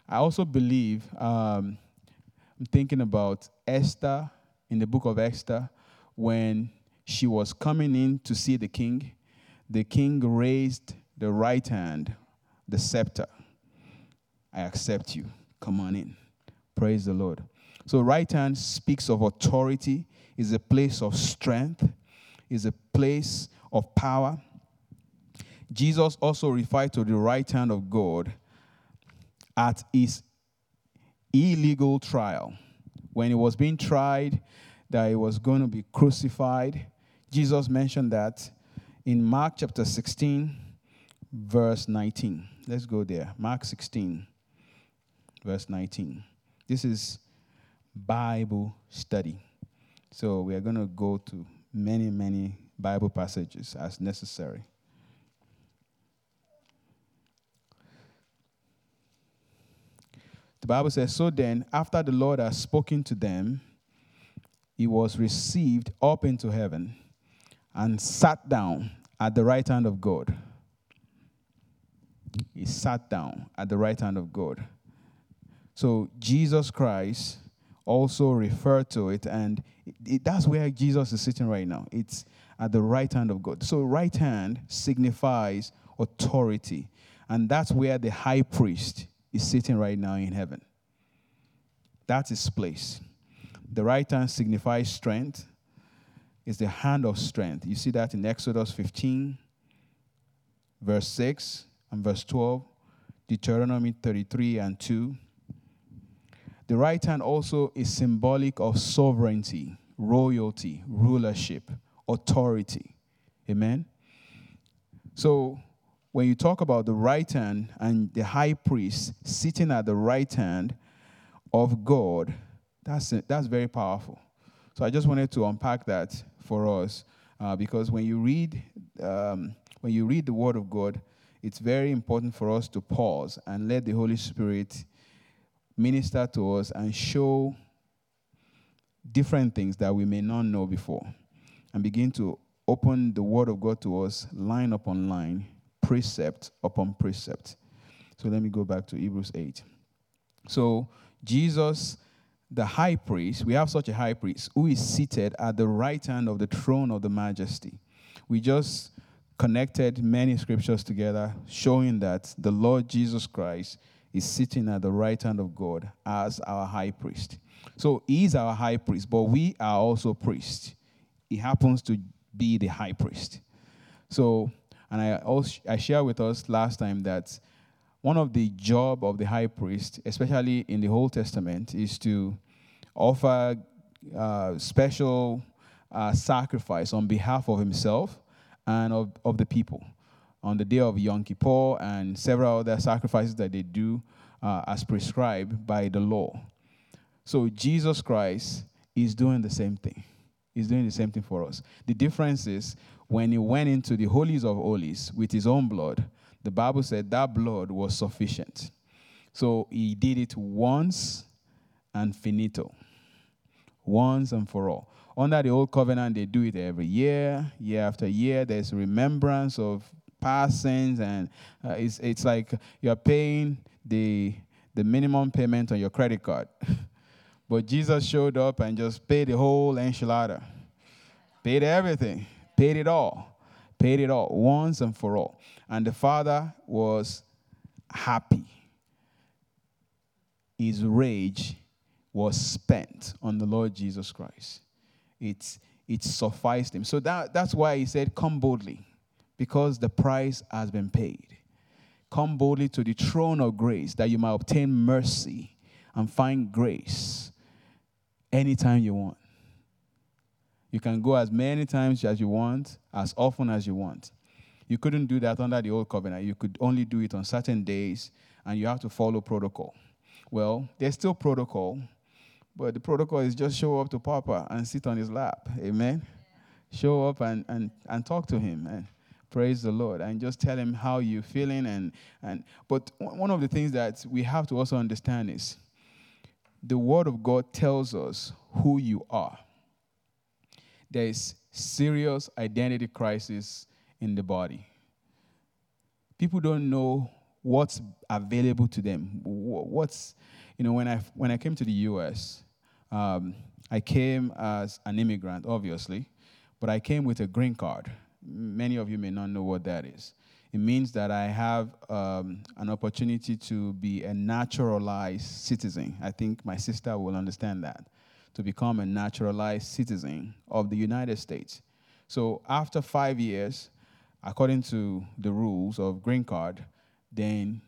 I also believe, um, I'm thinking about Esther in the book of Esther when she was coming in to see the king. The king raised the right hand, the scepter. I accept you. Come on in. Praise the Lord. So, right hand speaks of authority, is a place of strength, is a place of power. Jesus also referred to the right hand of God at his illegal trial. When he was being tried, that he was going to be crucified, Jesus mentioned that in Mark chapter 16, verse 19. Let's go there. Mark 16, verse 19. This is Bible study. So we are going to go to many, many Bible passages as necessary. The Bible says, So then, after the Lord had spoken to them, he was received up into heaven and sat down at the right hand of God. He sat down at the right hand of God. So Jesus Christ also referred to it, and it, that's where Jesus is sitting right now. It's at the right hand of God. So, right hand signifies authority, and that's where the high priest is sitting right now in heaven. That's his place. The right hand signifies strength, it's the hand of strength. You see that in Exodus 15, verse 6 and verse 12, Deuteronomy 33 and 2. The right hand also is symbolic of sovereignty, royalty, rulership, authority. Amen? So, when you talk about the right hand and the high priest sitting at the right hand of God, that's, that's very powerful. So I just wanted to unpack that for us uh, because when you read um, when you read the Word of God, it's very important for us to pause and let the Holy Spirit minister to us and show different things that we may not know before, and begin to open the Word of God to us line upon line precept upon precept. So let me go back to Hebrews 8. So Jesus, the high priest, we have such a high priest who is seated at the right hand of the throne of the majesty. We just connected many scriptures together showing that the Lord Jesus Christ is sitting at the right hand of God as our high priest. So he is our high priest, but we are also priests. He happens to be the high priest. So and I also I shared with us last time that one of the job of the high priest, especially in the Old Testament, is to offer uh, special uh, sacrifice on behalf of himself and of, of the people on the day of Yom Kippur and several other sacrifices that they do uh, as prescribed by the law. So Jesus Christ is doing the same thing. He's doing the same thing for us. The difference is when he went into the holies of holies with his own blood, the Bible said that blood was sufficient. So he did it once and finito. Once and for all. Under the old covenant, they do it every year, year after year. There's remembrance of past sins, and uh, it's, it's like you're paying the, the minimum payment on your credit card. but Jesus showed up and just paid the whole enchilada, paid everything paid it all, paid it all once and for all. And the father was happy. His rage was spent on the Lord Jesus Christ. It, it sufficed him. So that, that's why he said, Come boldly, because the price has been paid. Come boldly to the throne of grace that you might obtain mercy and find grace anytime you want. You can go as many times as you want, as often as you want. You couldn't do that under the old covenant. You could only do it on certain days, and you have to follow protocol. Well, there's still protocol, but the protocol is just show up to Papa and sit on his lap. Amen. Show up and, and, and talk to him and praise the Lord and just tell him how you're feeling and and but one of the things that we have to also understand is the word of God tells us who you are. There is serious identity crisis in the body. People don't know what's available to them. What's, you know, when I, when I came to the US, um, I came as an immigrant, obviously, but I came with a green card. Many of you may not know what that is. It means that I have um, an opportunity to be a naturalized citizen. I think my sister will understand that. To become a naturalized citizen of the United States. So after five years, according to the rules of green card, then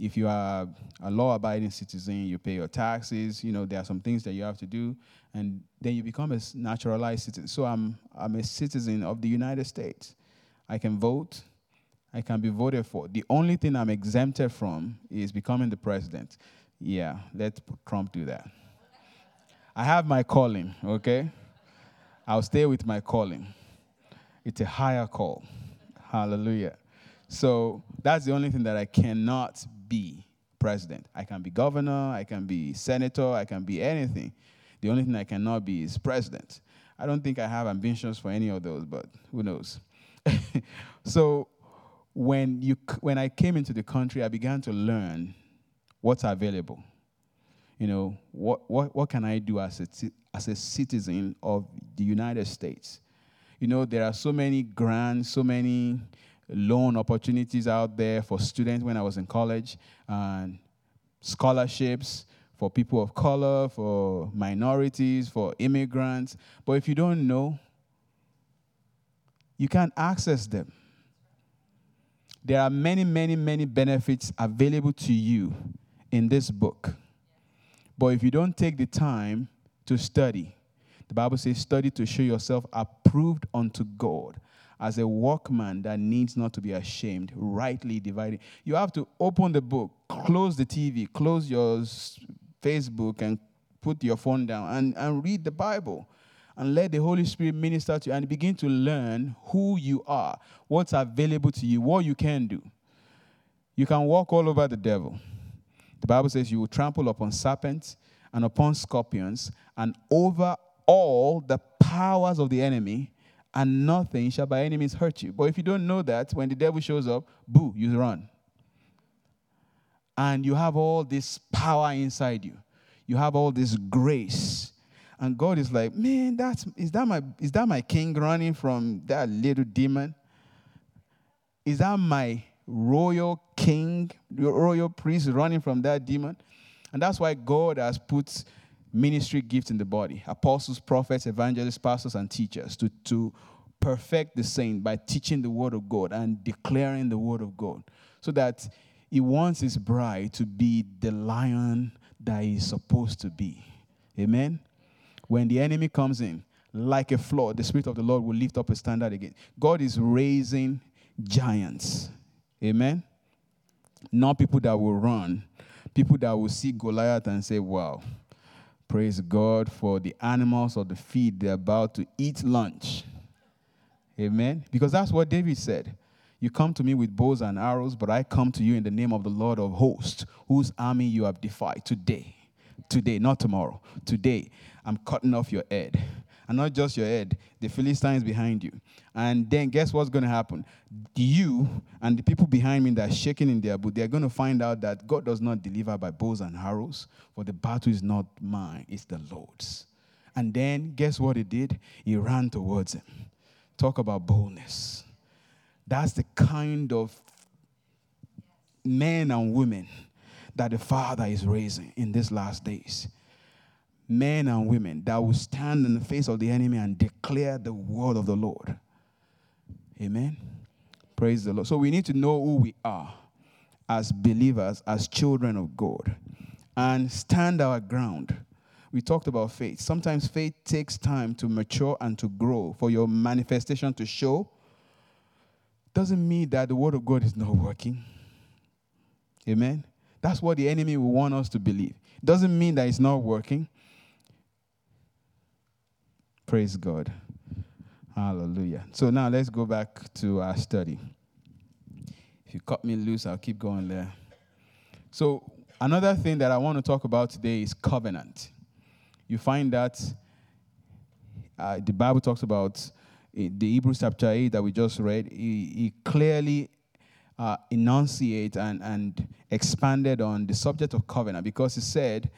if you are a law-abiding citizen, you pay your taxes. You know there are some things that you have to do, and then you become a naturalized citizen. So I'm I'm a citizen of the United States. I can vote. I can be voted for. The only thing I'm exempted from is becoming the president. Yeah, let Trump do that. I have my calling. Okay, I'll stay with my calling. It's a higher call. Hallelujah. So that's the only thing that I cannot be president. I can be governor, I can be senator, I can be anything. The only thing I cannot be is president. I don't think I have ambitions for any of those, but who knows? so when you when I came into the country, I began to learn what's available. You know, what what what can I do as a as a citizen of the United States? You know, there are so many grants, so many loan opportunities out there for students when I was in college, and scholarships for people of color, for minorities, for immigrants. But if you don't know, you can't access them. There are many, many, many benefits available to you in this book. But if you don't take the time to study, the Bible says, study to show yourself approved unto God as a workman that needs not to be ashamed, rightly dividing. You have to open the book, close the TV, close your Facebook, and put your phone down and, and read the Bible. And let the Holy Spirit minister to you and begin to learn who you are, what's available to you, what you can do. You can walk all over the devil. The Bible says you will trample upon serpents and upon scorpions and over all the powers of the enemy, and nothing shall by any means hurt you. But if you don't know that, when the devil shows up, boo, you run. And you have all this power inside you. You have all this grace. And God is like, man, that's is that my is that my king running from that little demon? Is that my royal king, royal priest running from that demon? And that's why God has put ministry gifts in the body apostles, prophets, evangelists, pastors, and teachers to, to perfect the saint by teaching the word of God and declaring the word of God so that he wants his bride to be the lion that he's supposed to be. Amen. When the enemy comes in, like a flood, the Spirit of the Lord will lift up a standard again. God is raising giants. Amen. Not people that will run, people that will see Goliath and say, Wow, Praise God for the animals of the feed they're about to eat lunch. Amen. Because that's what David said. You come to me with bows and arrows, but I come to you in the name of the Lord of hosts, whose army you have defied today. Today, not tomorrow. Today, I'm cutting off your head and not just your head, the Philistines behind you. And then guess what's going to happen? You and the people behind me that are shaking in their boot, they're going to find out that God does not deliver by bows and arrows, for the battle is not mine, it's the Lord's. And then guess what he did? He ran towards him. Talk about boldness. That's the kind of men and women that the Father is raising in these last days men and women that will stand in the face of the enemy and declare the word of the Lord. Amen. Praise the Lord. So we need to know who we are as believers, as children of God, and stand our ground. We talked about faith. Sometimes faith takes time to mature and to grow for your manifestation to show. Doesn't mean that the word of God is not working. Amen. That's what the enemy will want us to believe. Doesn't mean that it's not working. Praise God. Hallelujah. So now let's go back to our study. If you cut me loose, I'll keep going there. So, another thing that I want to talk about today is covenant. You find that uh, the Bible talks about uh, the Hebrews chapter 8 that we just read. He, he clearly uh, enunciate and, and expanded on the subject of covenant because he said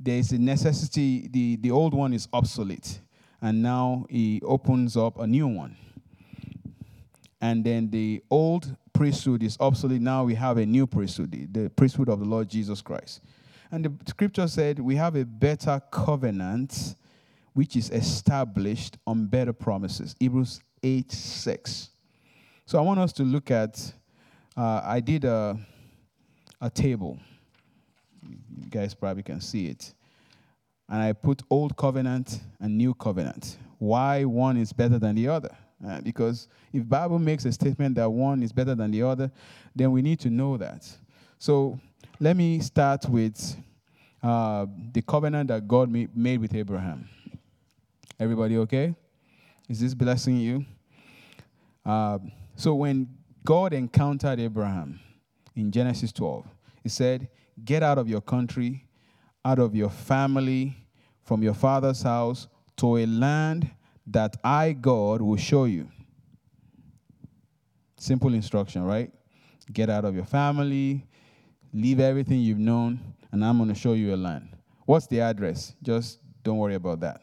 there is a necessity, the, the old one is obsolete, and now he opens up a new one. And then the old priesthood is obsolete. Now we have a new priesthood, the, priesthood of the Lord Jesus Christ. And the scripture said we have a better covenant which is established on better promises. Hebrews 8 6. So I want us to look at, uh, I did a, a table. You guys probably can see it. And I put old covenant and new covenant. Why one is better than the other? Uh, because if Bible makes a statement that one is better than the other, then we need to know that. So let me start with uh, the covenant that God made with Abraham. Everybody okay? Is this blessing you? Uh, so when God encountered Abraham in Genesis 12, he said, Get out of your country, out of your family, from your father's house, to a land that I, God, will show you. Simple instruction, right? Get out of your family, leave everything you've known, and I'm going to show you a land. What's the address? Just don't worry about that.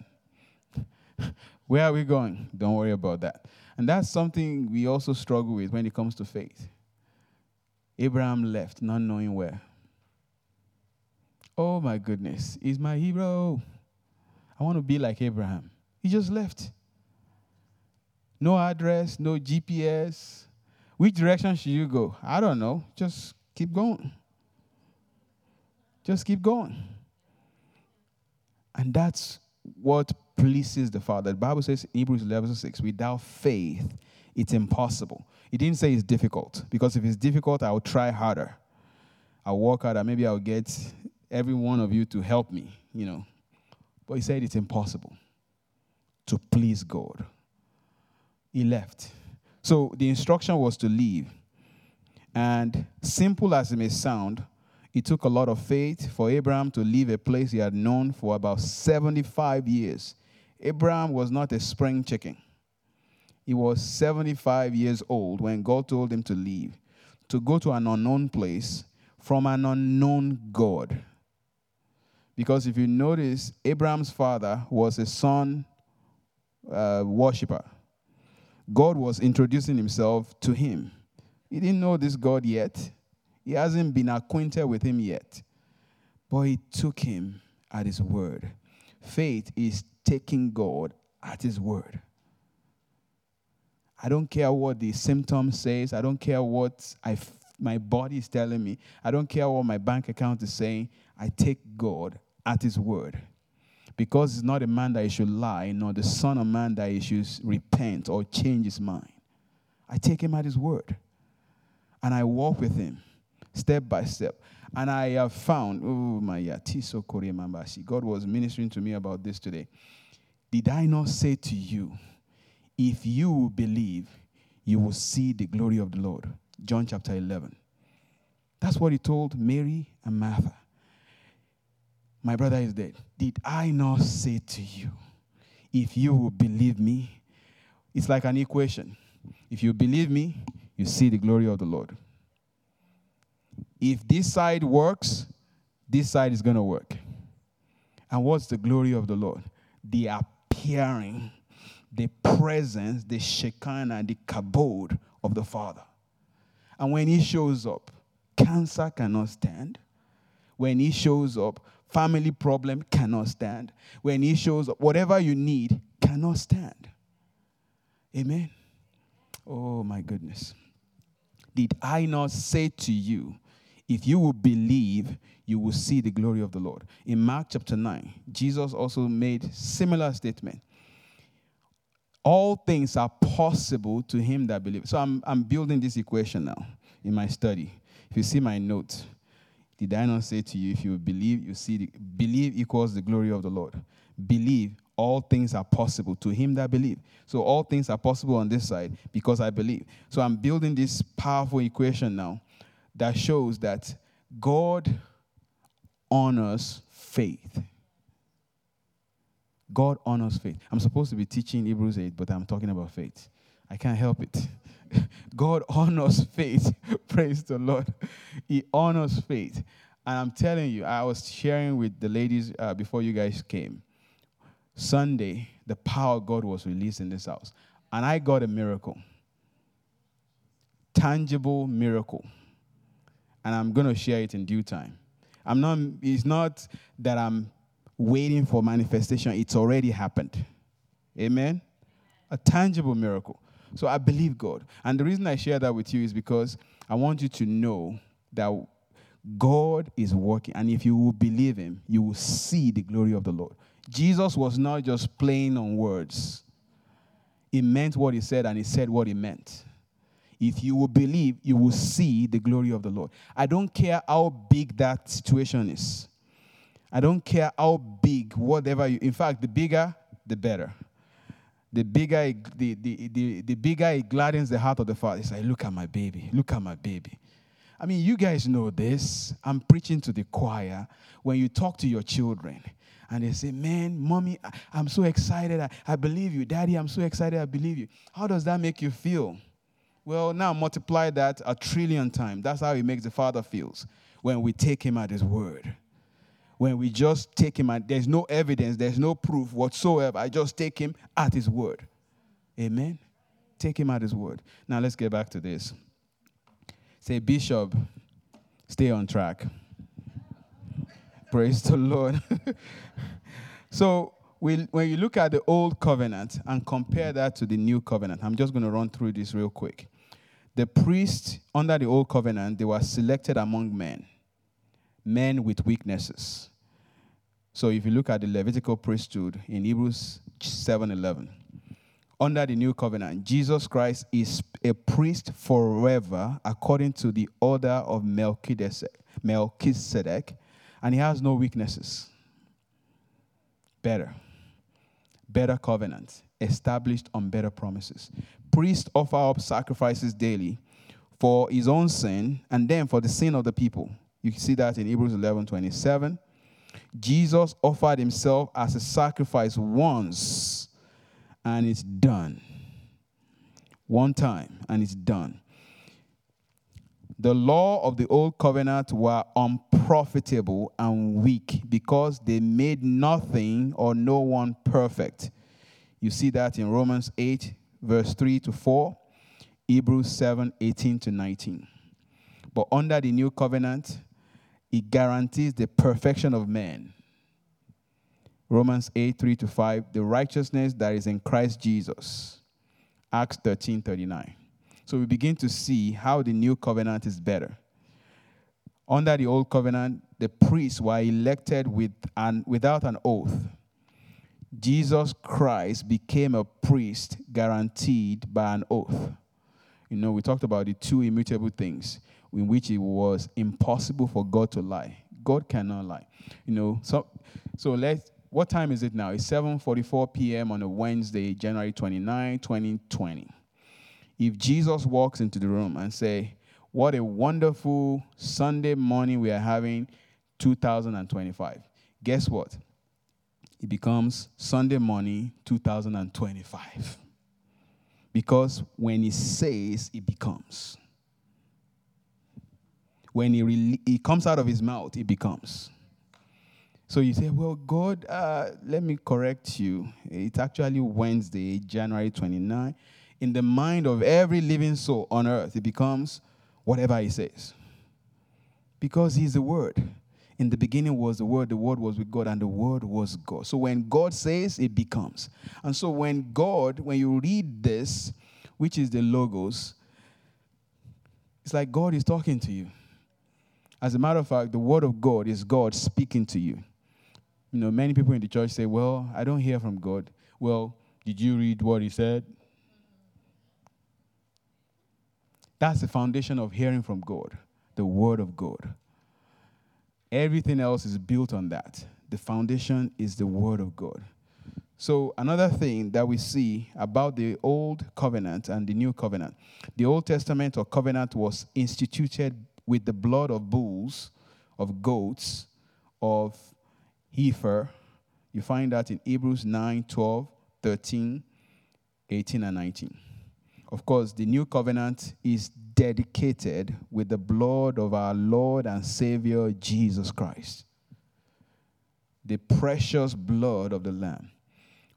Where are we going? Don't worry about that. And that's something we also struggle with when it comes to faith. Abraham left, not knowing where. Oh my goodness, he's my hero. I want to be like Abraham. He just left. No address, no GPS. Which direction should you go? I don't know. Just keep going. Just keep going. And that's what pleases the Father. The Bible says in Hebrews 11 6, without faith, it's impossible. It didn't say it's difficult, because if it's difficult, I'll try harder. I'll work harder. Maybe I'll get every one of you to help me, you know. But he said it's impossible to please God. He left. So the instruction was to leave. And simple as it may sound, it took a lot of faith for Abraham to leave a place he had known for about 75 years. Abraham was not a spring chicken. He was 75 years old when God told him to leave, to go to an unknown place from an unknown God. Because if you notice, Abraham's father was a sun uh, worshiper. God was introducing himself to him. He didn't know this God yet, he hasn't been acquainted with him yet. But he took him at his word. Faith is taking God at his word. I don't care what the symptom says. I don't care what I my body is telling me. I don't care what my bank account is saying. I take God at his word. Because he's not a man that he should lie, nor the son of man that he should repent or change his mind. I take him at his word. And I walk with him step by step. And I have found, oh my yatiso koremambashi. God was ministering to me about this today. Did I not say to you, if you believe, you will see the glory of the Lord? John chapter 11. That's what he told Mary and Martha. My brother is dead. Did I not say to you, if you will believe me? It's like an equation. If you believe me, you see the glory of the Lord. If this side works, this side is going to work. And what's the glory of the Lord? The appearing, the presence, the Shekinah, the kabod of the Father. And when He shows up, cancer cannot stand. When He shows up, family problem cannot stand. When He shows whatever you need cannot stand. Amen. Oh my goodness. Did I not say to you, if you will believe, you will see the glory of the Lord? In Mark chapter 9, Jesus also made similar statement. All things are possible to him that believes. So I'm, I'm building this equation now in my study. If you see my notes, Did I not say to you, if you believe, you see, the, believe equals the glory of the Lord. Believe all things are possible to him that believe. So all things are possible on this side because I believe. So I'm building this powerful equation now that shows that God honors faith. God honors faith. I'm supposed to be teaching Hebrews 8, but I'm talking about faith. I can't help it. God honors faith. Praise the Lord. He honors faith. And I'm telling you, I was sharing with the ladies uh, before you guys came. Sunday, the power of God was released in this house. And I got a miracle. Tangible miracle. And I'm going to share it in due time. I'm not, it's not that I'm waiting for manifestation, it's already happened. Amen? A tangible miracle. So I believe God. And the reason I share that with you is because I want you to know that God is working. And if you will believe Him, you will see the glory of the Lord. Jesus was not just playing on words, He meant what He said and He said what He meant. If you will believe, you will see the glory of the Lord. I don't care how big that situation is. I don't care how big, whatever you, in fact, the bigger, the better. The bigger, it, the, the, the, the bigger it gladdens the heart of the father. It's like, look at my baby, look at my baby. I mean, you guys know this. I'm preaching to the choir. When you talk to your children, and they say, Man, mommy, I'm so excited. I, I believe you. Daddy, I'm so excited. I believe you. How does that make you feel? Well, now multiply that a trillion times. That's how he makes the Father feels when we take him at his word. When we just take him at there's no evidence, there's no proof whatsoever. I just take him at his word. Amen. Take him at his word. Now let's get back to this. Say, Bishop, stay on track. Praise the Lord. so, we, when you look at the old covenant and compare that to the new covenant, I'm just going to run through this real quick. The priests under the old covenant, they were selected among men, men with weaknesses. So if you look at the Levitical priesthood in Hebrews 7:11, under the new covenant, Jesus Christ is a priest forever according to the order of Melchizedek, Melchizedek and he has no weaknesses. Better. Better covenant, established on better promises. Priest offer up sacrifices daily for his own sin and then for the sin of the people. You can see that in Hebrews 11 27. Jesus offered himself as a sacrifice once and it's done. One time and it's done. The law of the old covenant were unprofitable and weak because they made nothing or no one perfect. You see that in Romans 8, verse 3 to 4, Hebrews 7, 18 to 19. But under the new covenant, it guarantees the perfection of man. Romans 8, 3 to 5, the righteousness that is in Christ Jesus. Acts 13, 39. So we begin to see how the new covenant is better. Under the old covenant, the priests were elected with an, without an oath. Jesus Christ became a priest guaranteed by an oath. You know, we talked about the two immutable things in which it was impossible for God to lie. God cannot lie. You know, so so let's what time is it now? It's 7:44 p.m. on a Wednesday, January 29, 2020 if Jesus walks into the room and say, "What a wonderful Sunday morning we are having 2025." Guess what? It becomes Sunday morning 2025. Because when he says, it becomes. When he, re- he comes out of his mouth, it becomes. So you say, well, God, uh, let me correct you. It's actually Wednesday, January 29 in the mind of every living soul on earth, it becomes whatever he says. Because he's the word. In the beginning was the word, the word was with God, and the word was God. So when God says, it becomes. And so when God, when you read this, which is the logos, it's like God is talking to you. As a matter of fact, the word of God is God speaking to you. You know, many people in the church say, Well, I don't hear from God. Well, did you read what he said? That's the foundation of hearing from God, the Word of God. Everything else is built on that. The foundation is the Word of God. So, another thing that we see about the Old Covenant and the New Covenant the Old Testament or covenant was instituted with the blood of bulls, of goats, of heifer. You find that in Hebrews 9 12, 13, 18, and 19. Of course, the New Covenant is dedicated with the blood of our Lord and Savior Jesus Christ. The precious blood of the Lamb.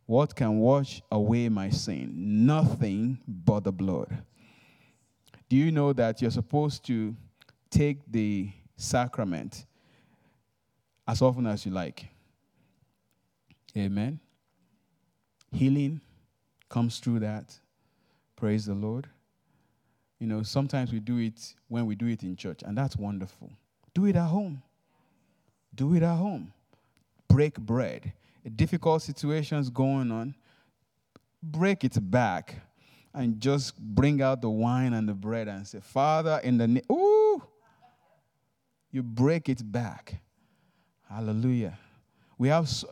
What can wash away my sin? Nothing but the blood. Do you know that you're supposed to take the sacrament as often as you like? Amen. Healing comes through that. Praise the Lord. You know, sometimes we do it when we do it in church, and that's wonderful. Do it at home. Do it at home. Break bread A difficult situations going on, break it back and just bring out the wine and the bread and say, Father, in the name, you break it back. Hallelujah. We have, so,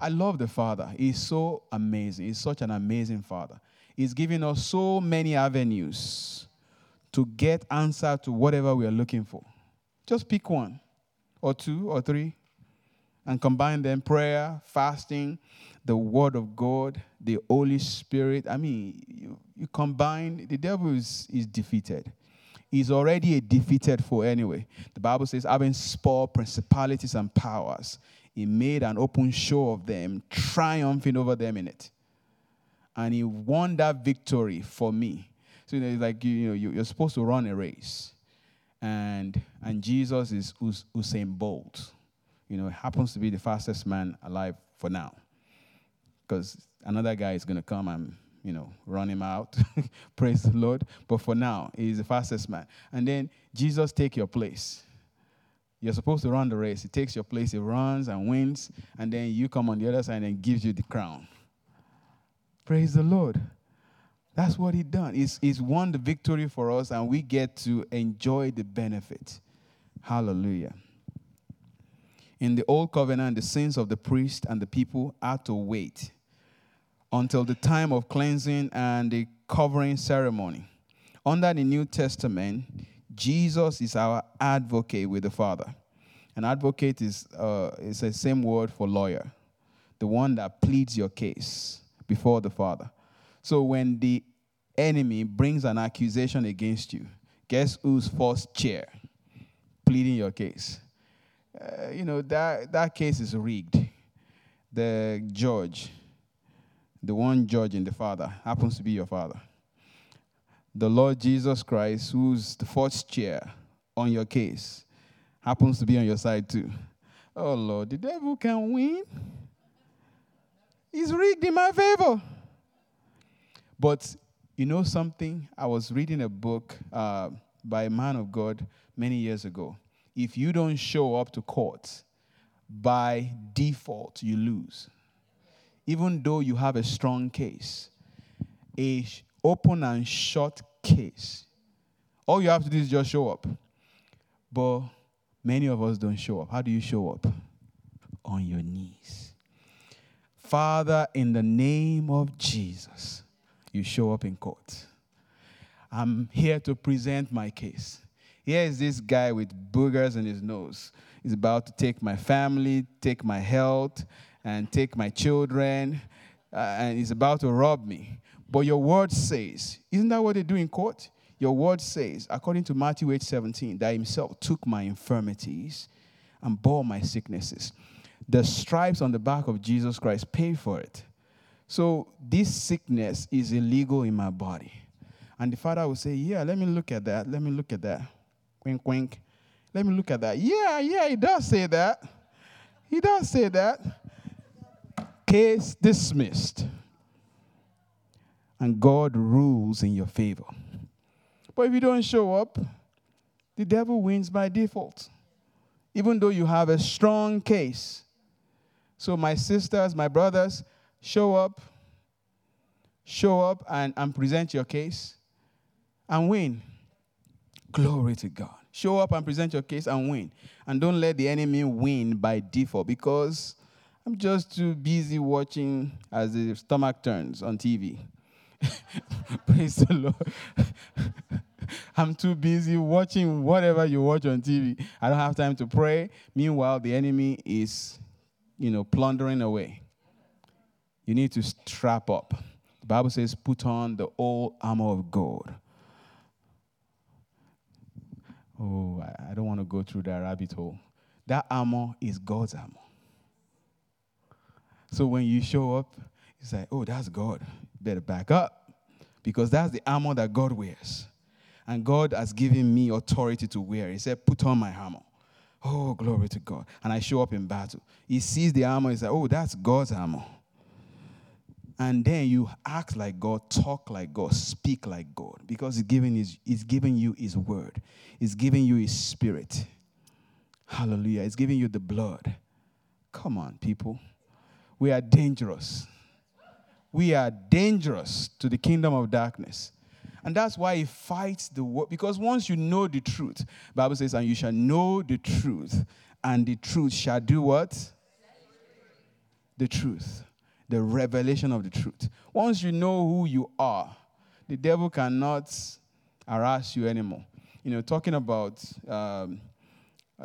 I love the Father. He's so amazing. He's such an amazing Father. He's giving us so many avenues to get answer to whatever we are looking for. Just pick one, or two, or three, and combine them prayer, fasting, the Word of God, the Holy Spirit. I mean, you, you combine, the devil is, is defeated. He's already a defeated foe anyway. The Bible says, having spoiled principalities and powers, he made an open show of them, triumphing over them in it. And he won that victory for me. So, you know, like, you know, you're supposed to run a race. And, and Jesus is Usain Bolt you know, happens to be the fastest man alive for now. Because another guy is to come and, you know, run him out. Praise the Lord. But for now, he's the fastest man. And then Jesus take your place. You're supposed to run the race. He takes your place, he runs and wins, and then you come on the other side and gives you the crown. Praise the Lord. That's what he done. He's, he's won the victory for us, and we get to enjoy the benefit. Hallelujah. In the old covenant, the sins of the priest and the people had to wait until the time of cleansing and the covering ceremony. Under the New Testament, Jesus is our advocate with the Father. An advocate is, uh, is the same word for lawyer, the one that pleads your case before the Father. So when the enemy brings an accusation against you, guess who's first chair pleading your case? uh, you know, that, that case is rigged. The judge, the one judging the father, happens to be your father. The Lord Jesus Christ, who's the fourth chair on your case, happens to be on your side too. Oh Lord, the devil can win. He's rigged in my favor. But you know something? I was reading a book uh, by a man of God many years ago if you don't show up to court, by default, you lose. Even though you have a strong case, a open and shut case, all you have to do is just show up. But many of us don't show up. How do you show up? On your knees. Father, in the name of Jesus, you show up in court. I'm here to present my case. Here is this guy with boogers in his nose. He's about to take my family, take my health, and take my children, uh, and he's about to rob me. But your word says, isn't that what they do in court? Your word says, according to Matthew 8 17, that himself took my infirmities and bore my sicknesses. The stripes on the back of Jesus Christ pay for it. So this sickness is illegal in my body. And the father will say, Yeah, let me look at that. Let me look at that. Wink, wink. Let me look at that. Yeah, yeah, he does say that. He does say that. Case dismissed. And God rules in your favor. But if you don't show up, the devil wins by default, even though you have a strong case. So, my sisters, my brothers, show up, show up and, and present your case and win. Glory to God. Show up and present your case and win. And don't let the enemy win by default because I'm just too busy watching as the stomach turns on TV. Praise the Lord. I'm too busy watching whatever you watch on TV. I don't have time to pray. Meanwhile, the enemy is, you know, plundering away. You need to strap up. The Bible says, put on the whole armor of God. Oh, I don't want to go through that rabbit hole. That armor is God's armor. So when you show up, you say, oh, that's God. Better back up because that's the armor that God wears. And God has given me authority to wear. He said, put on my armor. Oh, glory to God. And I show up in battle. He sees the armor. He says, oh, that's God's armor. And then you act like God, talk like God, speak like God. Because he's giving, his, he's giving you his word. He's giving you his spirit. Hallelujah. He's giving you the blood. Come on, people. We are dangerous. We are dangerous to the kingdom of darkness. And that's why he fights the world. Because once you know the truth, Bible says, and you shall know the truth, and the truth shall do what? The truth. The revelation of the truth. Once you know who you are, the devil cannot harass you anymore. You know, talking about um,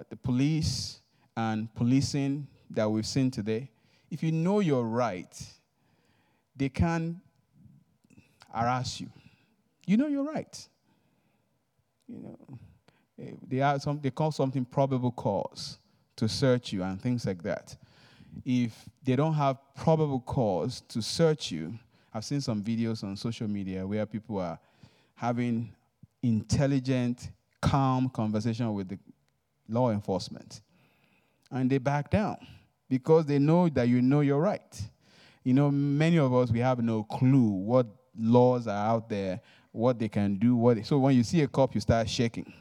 the police and policing that we've seen today, if you know you're right, they can harass you. You know you're right. You know, eh, they, some, they call something probable cause to search you and things like that. If they don't have probable cause to search you, I've seen some videos on social media where people are having intelligent, calm conversation with the law enforcement. And they back down because they know that you know you're right. You know, many of us, we have no clue what laws are out there, what they can do. What so when you see a cop, you start shaking.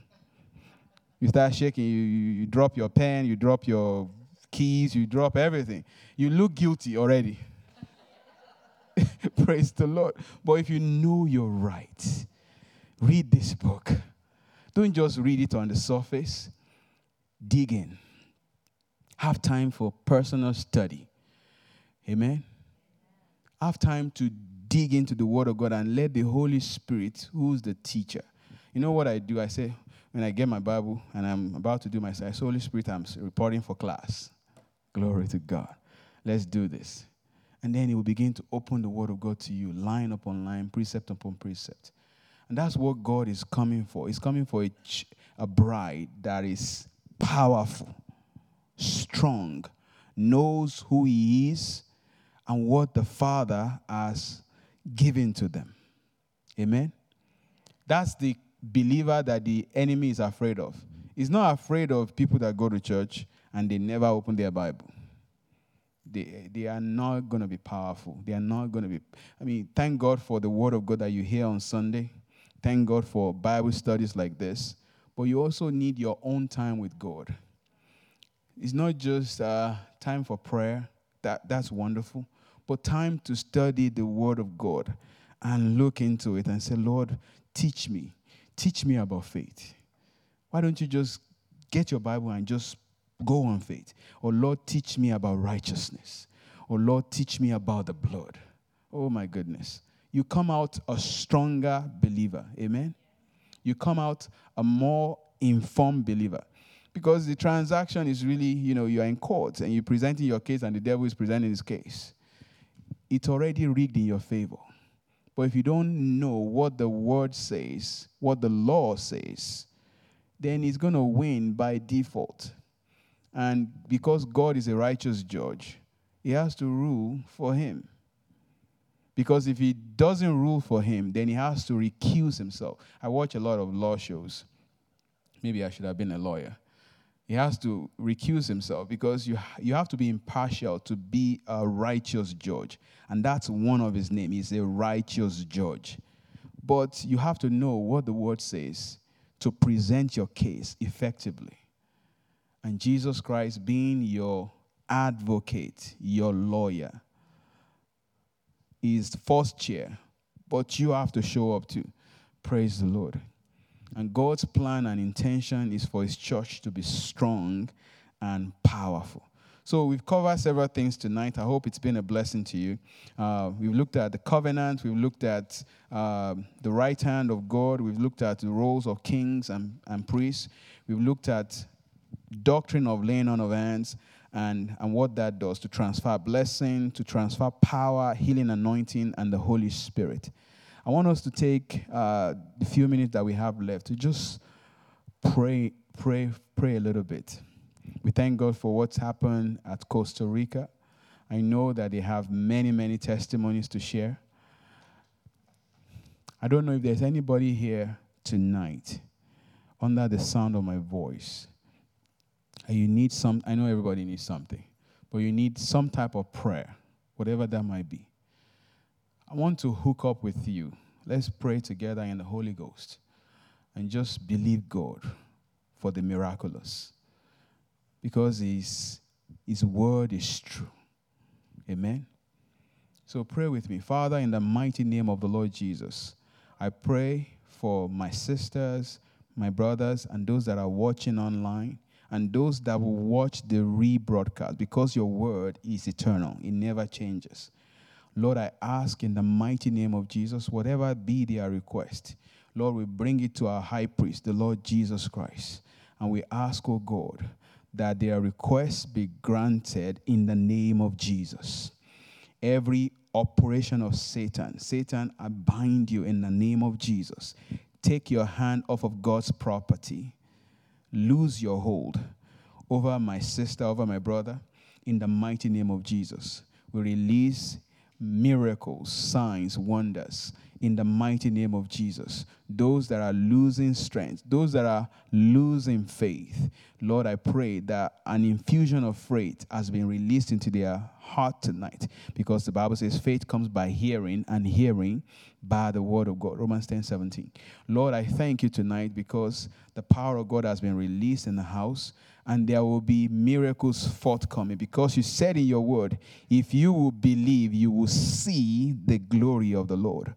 You start shaking. You, you, you drop your pen. You drop your keys. You drop everything. You look guilty already. Praise the Lord. But if you know you're right, read this book. Don't just read it on the surface. Dig in have time for personal study. Amen. Have time to dig into the Word of God and let the Holy Spirit, who's the teacher, you know what I do? I say, when I get my Bible and I'm about to do my say, Holy Spirit, I'm reporting for class. Glory to God. Let's do this. And then He will begin to open the Word of God to you, line upon line, precept upon precept. And that's what God is coming for. He's coming for a, a bride that is powerful strong, knows who he is and what the Father has given to them. Amen. That's the believer that the enemy is afraid of. He's not afraid of people that go to church and they never open their Bible. They, they are not going to be powerful. They are not going to be. I mean, thank God for the word of God that you hear on Sunday. Thank God for Bible studies like this. But you also need your own time with God. It's not just uh, time for prayer, that, that's wonderful, but time to study the Word of God and look into it and say, Lord, teach me. Teach me about faith. Why don't you just get your Bible and just go on faith? Or, Lord, teach me about righteousness. Or, Lord, teach me about the blood. Oh, my goodness. You come out a stronger believer. Amen? You come out a more informed believer because the transaction is really, you know, you are in court and you're presenting your case and the devil is presenting his case. It's already rigged in your favor. But if you don't know what the word says, what the law says, then he's going to win by default. And because God is a righteous judge, he has to rule for him. Because if he doesn't rule for him, then he has to recuse himself. I watch a lot of law shows. Maybe I should have been a lawyer he has to recuse himself because you, you have to be impartial to be a righteous judge. And that's one of his name. He's a righteous judge. But you have to know what the word says to present your case effectively. And Jesus Christ being your advocate, your lawyer, is first chair, but you have to show up too. Praise the Lord. And God's plan and intention is for His church to be strong and powerful. So we've covered several things tonight. I hope it's been a blessing to you. Uh, we've looked at the covenant. We've looked at uh, the right hand of God. We've looked at the roles of kings and, and priests. We've looked at doctrine of laying on of hands and, and what that does to transfer blessing, to transfer power, healing, anointing, and the Holy Spirit. I want us to take uh, the few minutes that we have left to just pray, pray, pray a little bit. We thank God for what's happened at Costa Rica. I know that they have many, many testimonies to share. I don't know if there's anybody here tonight under the sound of my voice. You need some, I know everybody needs something, but you need some type of prayer, whatever that might be. I want to hook up with you. Let's pray together in the Holy Ghost and just believe God for the miraculous because his, his word is true. Amen. So pray with me. Father, in the mighty name of the Lord Jesus, I pray for my sisters, my brothers, and those that are watching online, and those that will watch the rebroadcast, because your word is eternal, it never changes. Lord, I ask in the mighty name of Jesus, whatever be their request, Lord, we bring it to our high priest, the Lord Jesus Christ. And we ask, oh God, that their requests be granted in the name of Jesus. Every operation of Satan, Satan, I bind you in the name of Jesus. Take your hand off of God's property. Lose your hold over my sister, over my brother, in the mighty name of Jesus. We release miracles, signs, wonders in the mighty name of Jesus. Those that are losing strength, those that are losing faith, Lord, I pray that an infusion of faith has been released into their heart tonight because the Bible says faith comes by hearing and hearing by the word of God. Romans 10 17. Lord, I thank you tonight because the power of God has been released in the house and there will be miracles forthcoming because you said in your word, if you will believe, you will see the glory of the Lord.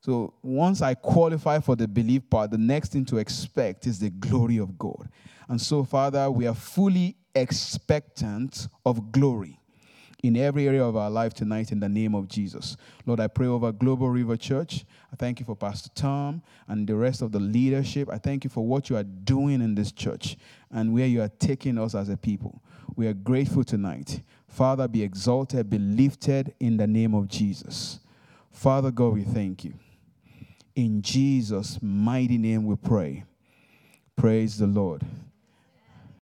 So once I qualify for the belief part, the next thing to expect is the glory of God. And so, Father, we are fully expectant of glory in every area of our life tonight in the name of Jesus. Lord, I pray over Global River Church. I thank you for Pastor Tom and the rest of the leadership. I thank you for what you are doing in this church and where you are taking us as a people. We are grateful tonight. Father, be exalted, be lifted in the name of Jesus. Father God, we thank you. In Jesus' mighty name we pray. Praise the Lord.